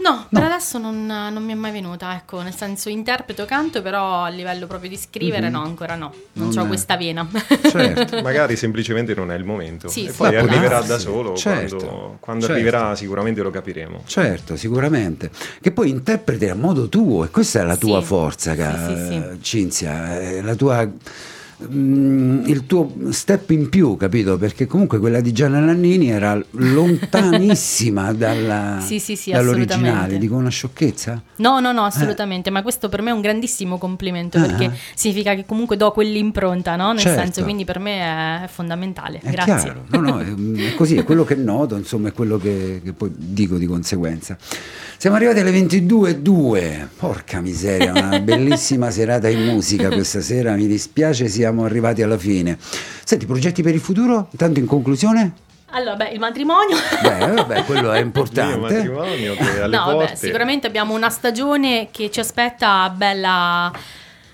No, per adesso non, non mi è mai venuta, ecco, nel senso interpreto, canto, però a livello proprio di scrivere no, ancora no, non, Non ho è- questa vena. Certo. magari semplicemente non è il momento. Sì, e sì. poi arriverà da solo. certo, quando quando certo. arriverà sicuramente lo capiremo. Certo, sicuramente. Che poi interpreti a modo tuo e questa è la tua Sì, forza, sì, ca- sì, sì. Cinzia, è la tua, mm, il tuo step in più, capito? Perché comunque quella di Gianna Nannini era lontanissima dalla, Sì, sì, sì, dall'originale. Dico una sciocchezza? No, no, no, assolutamente, ma questo per me è un grandissimo complimento Ah. perché significa che comunque do quell'impronta, no? Nel Certo. senso, quindi per me è, fondamentale. È Grazie. chiaro, no, no, è, è così, è quello che noto, insomma, è quello che, che poi dico di conseguenza. Siamo arrivati alle 22.02, porca miseria, una bellissima serata in musica questa sera, mi dispiace sia siamo arrivati alla fine. Senti, progetti per il futuro? Tanto in conclusione? Allora, beh, il matrimonio. Beh, vabbè, quello è importante. matrimonio che alle no, vabbè, porte. sicuramente abbiamo una stagione che ci aspetta bella,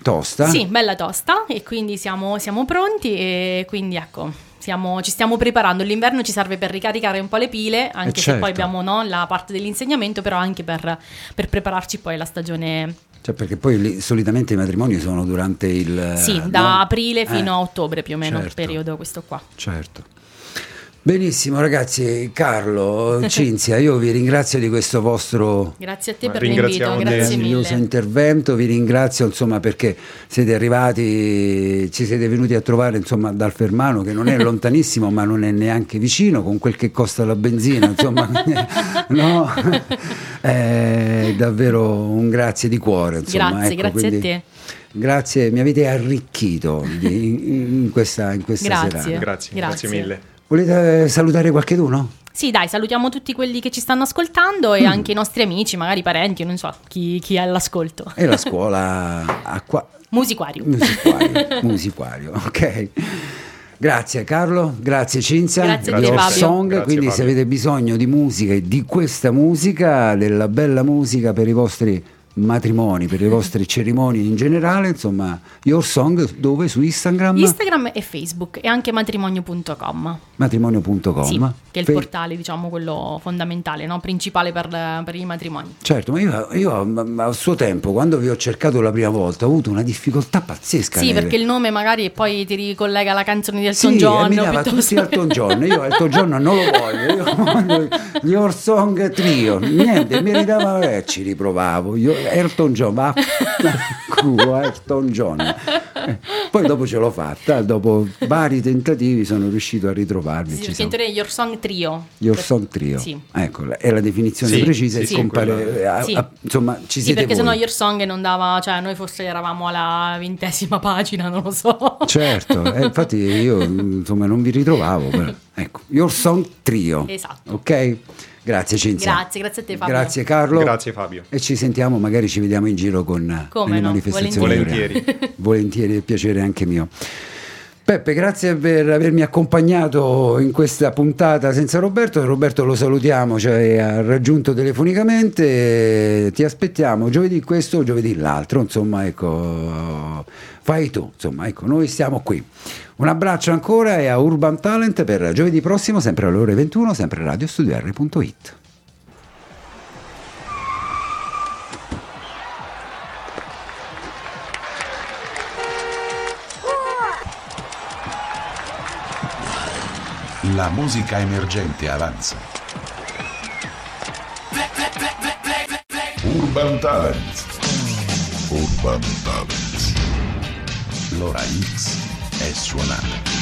Tosta? sì, bella tosta e quindi siamo, siamo pronti e quindi ecco, siamo- ci stiamo preparando. L'inverno ci serve per ricaricare un po' le pile, anche Eh, se poi certo. abbiamo no, la parte dell'insegnamento, però anche per, per prepararci poi alla stagione, Cioè, perché poi lì, solitamente i matrimoni sono durante il... sì, eh, da no? aprile fino Eh, a ottobre più o meno, il certo. periodo questo qua. Certo. Benissimo ragazzi, Carlo, Cinzia, io vi ringrazio di questo vostro Grazie a te per l'invito, grazie meraviglioso intervento, vi ringrazio insomma perché siete arrivati, ci siete venuti a trovare insomma dal Fermano che non è lontanissimo ma non è neanche vicino con quel che costa la benzina, insomma, no? Eh, davvero un grazie di cuore. Insomma, Grazie, ecco, grazie a quindi te. Grazie, mi avete arricchito di- in questa, in questa Grazie. serata. Grazie, grazie, Grazie. mille. Volete salutare qualcheduno? Sì, dai, salutiamo tutti quelli che ci stanno ascoltando Mm. e anche i nostri amici, magari parenti, non so, chi, chi è all'ascolto. E la scuola acqua... Musiquario. Musiquario, musiquario, ok. Grazie Carlo, grazie Cinzia, Grazie te, Your Fabio. Song, Grazie, quindi se Fabio. avete bisogno di musica e di questa musica, della bella musica per i vostri matrimoni, per le vostre cerimonie in generale, insomma, Your Song dove? Su Instagram? Instagram e Facebook e anche matrimonio.com. matrimonio.com. Sì, che è il Fe- portale, diciamo, quello fondamentale, no? principale per, per i matrimoni. Certo, ma io, io, ma- a suo tempo, quando vi ho cercato la prima volta, ho avuto una difficoltà pazzesca. Sì, nel- perché il nome magari poi ti ricollega alla canzone di Sì, Elton John. e mi dava piuttosto- tutti Elton John, io Elton John non lo voglio, io voglio gli Your Song Trio, niente, mi ridava, eh, ci riprovavo, io, Elton John, va culo, Elton John. Eh, Poi dopo ce l'ho fatta, dopo vari tentativi sono riuscito a ritrovarmi. Sì, siamo. Your Song Trio. Your Song Trio, Sì. ecco, è la definizione Sì, precisa sì, compare, quella- a- Sì. a- insomma ci Sì, siete perché voi. sennò Your Song non dava, cioè noi forse eravamo alla ventesima pagina, non lo so. Certo, eh, infatti io insomma non vi ritrovavo. però. Ecco, Your Song Trio. Esatto. Ok? Grazie Cinzia. Grazie, grazie a te Fabio. Grazie Carlo. Grazie Fabio. E ci sentiamo, magari ci vediamo in giro con Come le no, manifestazioni. volentieri. Volentieri, è piacere anche mio. Peppe, grazie per avermi accompagnato in questa puntata senza Roberto. Roberto lo salutiamo, ci ha raggiunto telefonicamente. Ti aspettiamo giovedì questo o giovedì l'altro. Insomma, ecco, fai tu. Insomma, ecco, noi siamo qui. Un abbraccio ancora e a Urban Talent per giovedì prossimo, sempre alle ore 21, sempre a radiostudiare.it. La musica emergente avanza. Urban Talent. Urban Talent. L'ora X è suonata.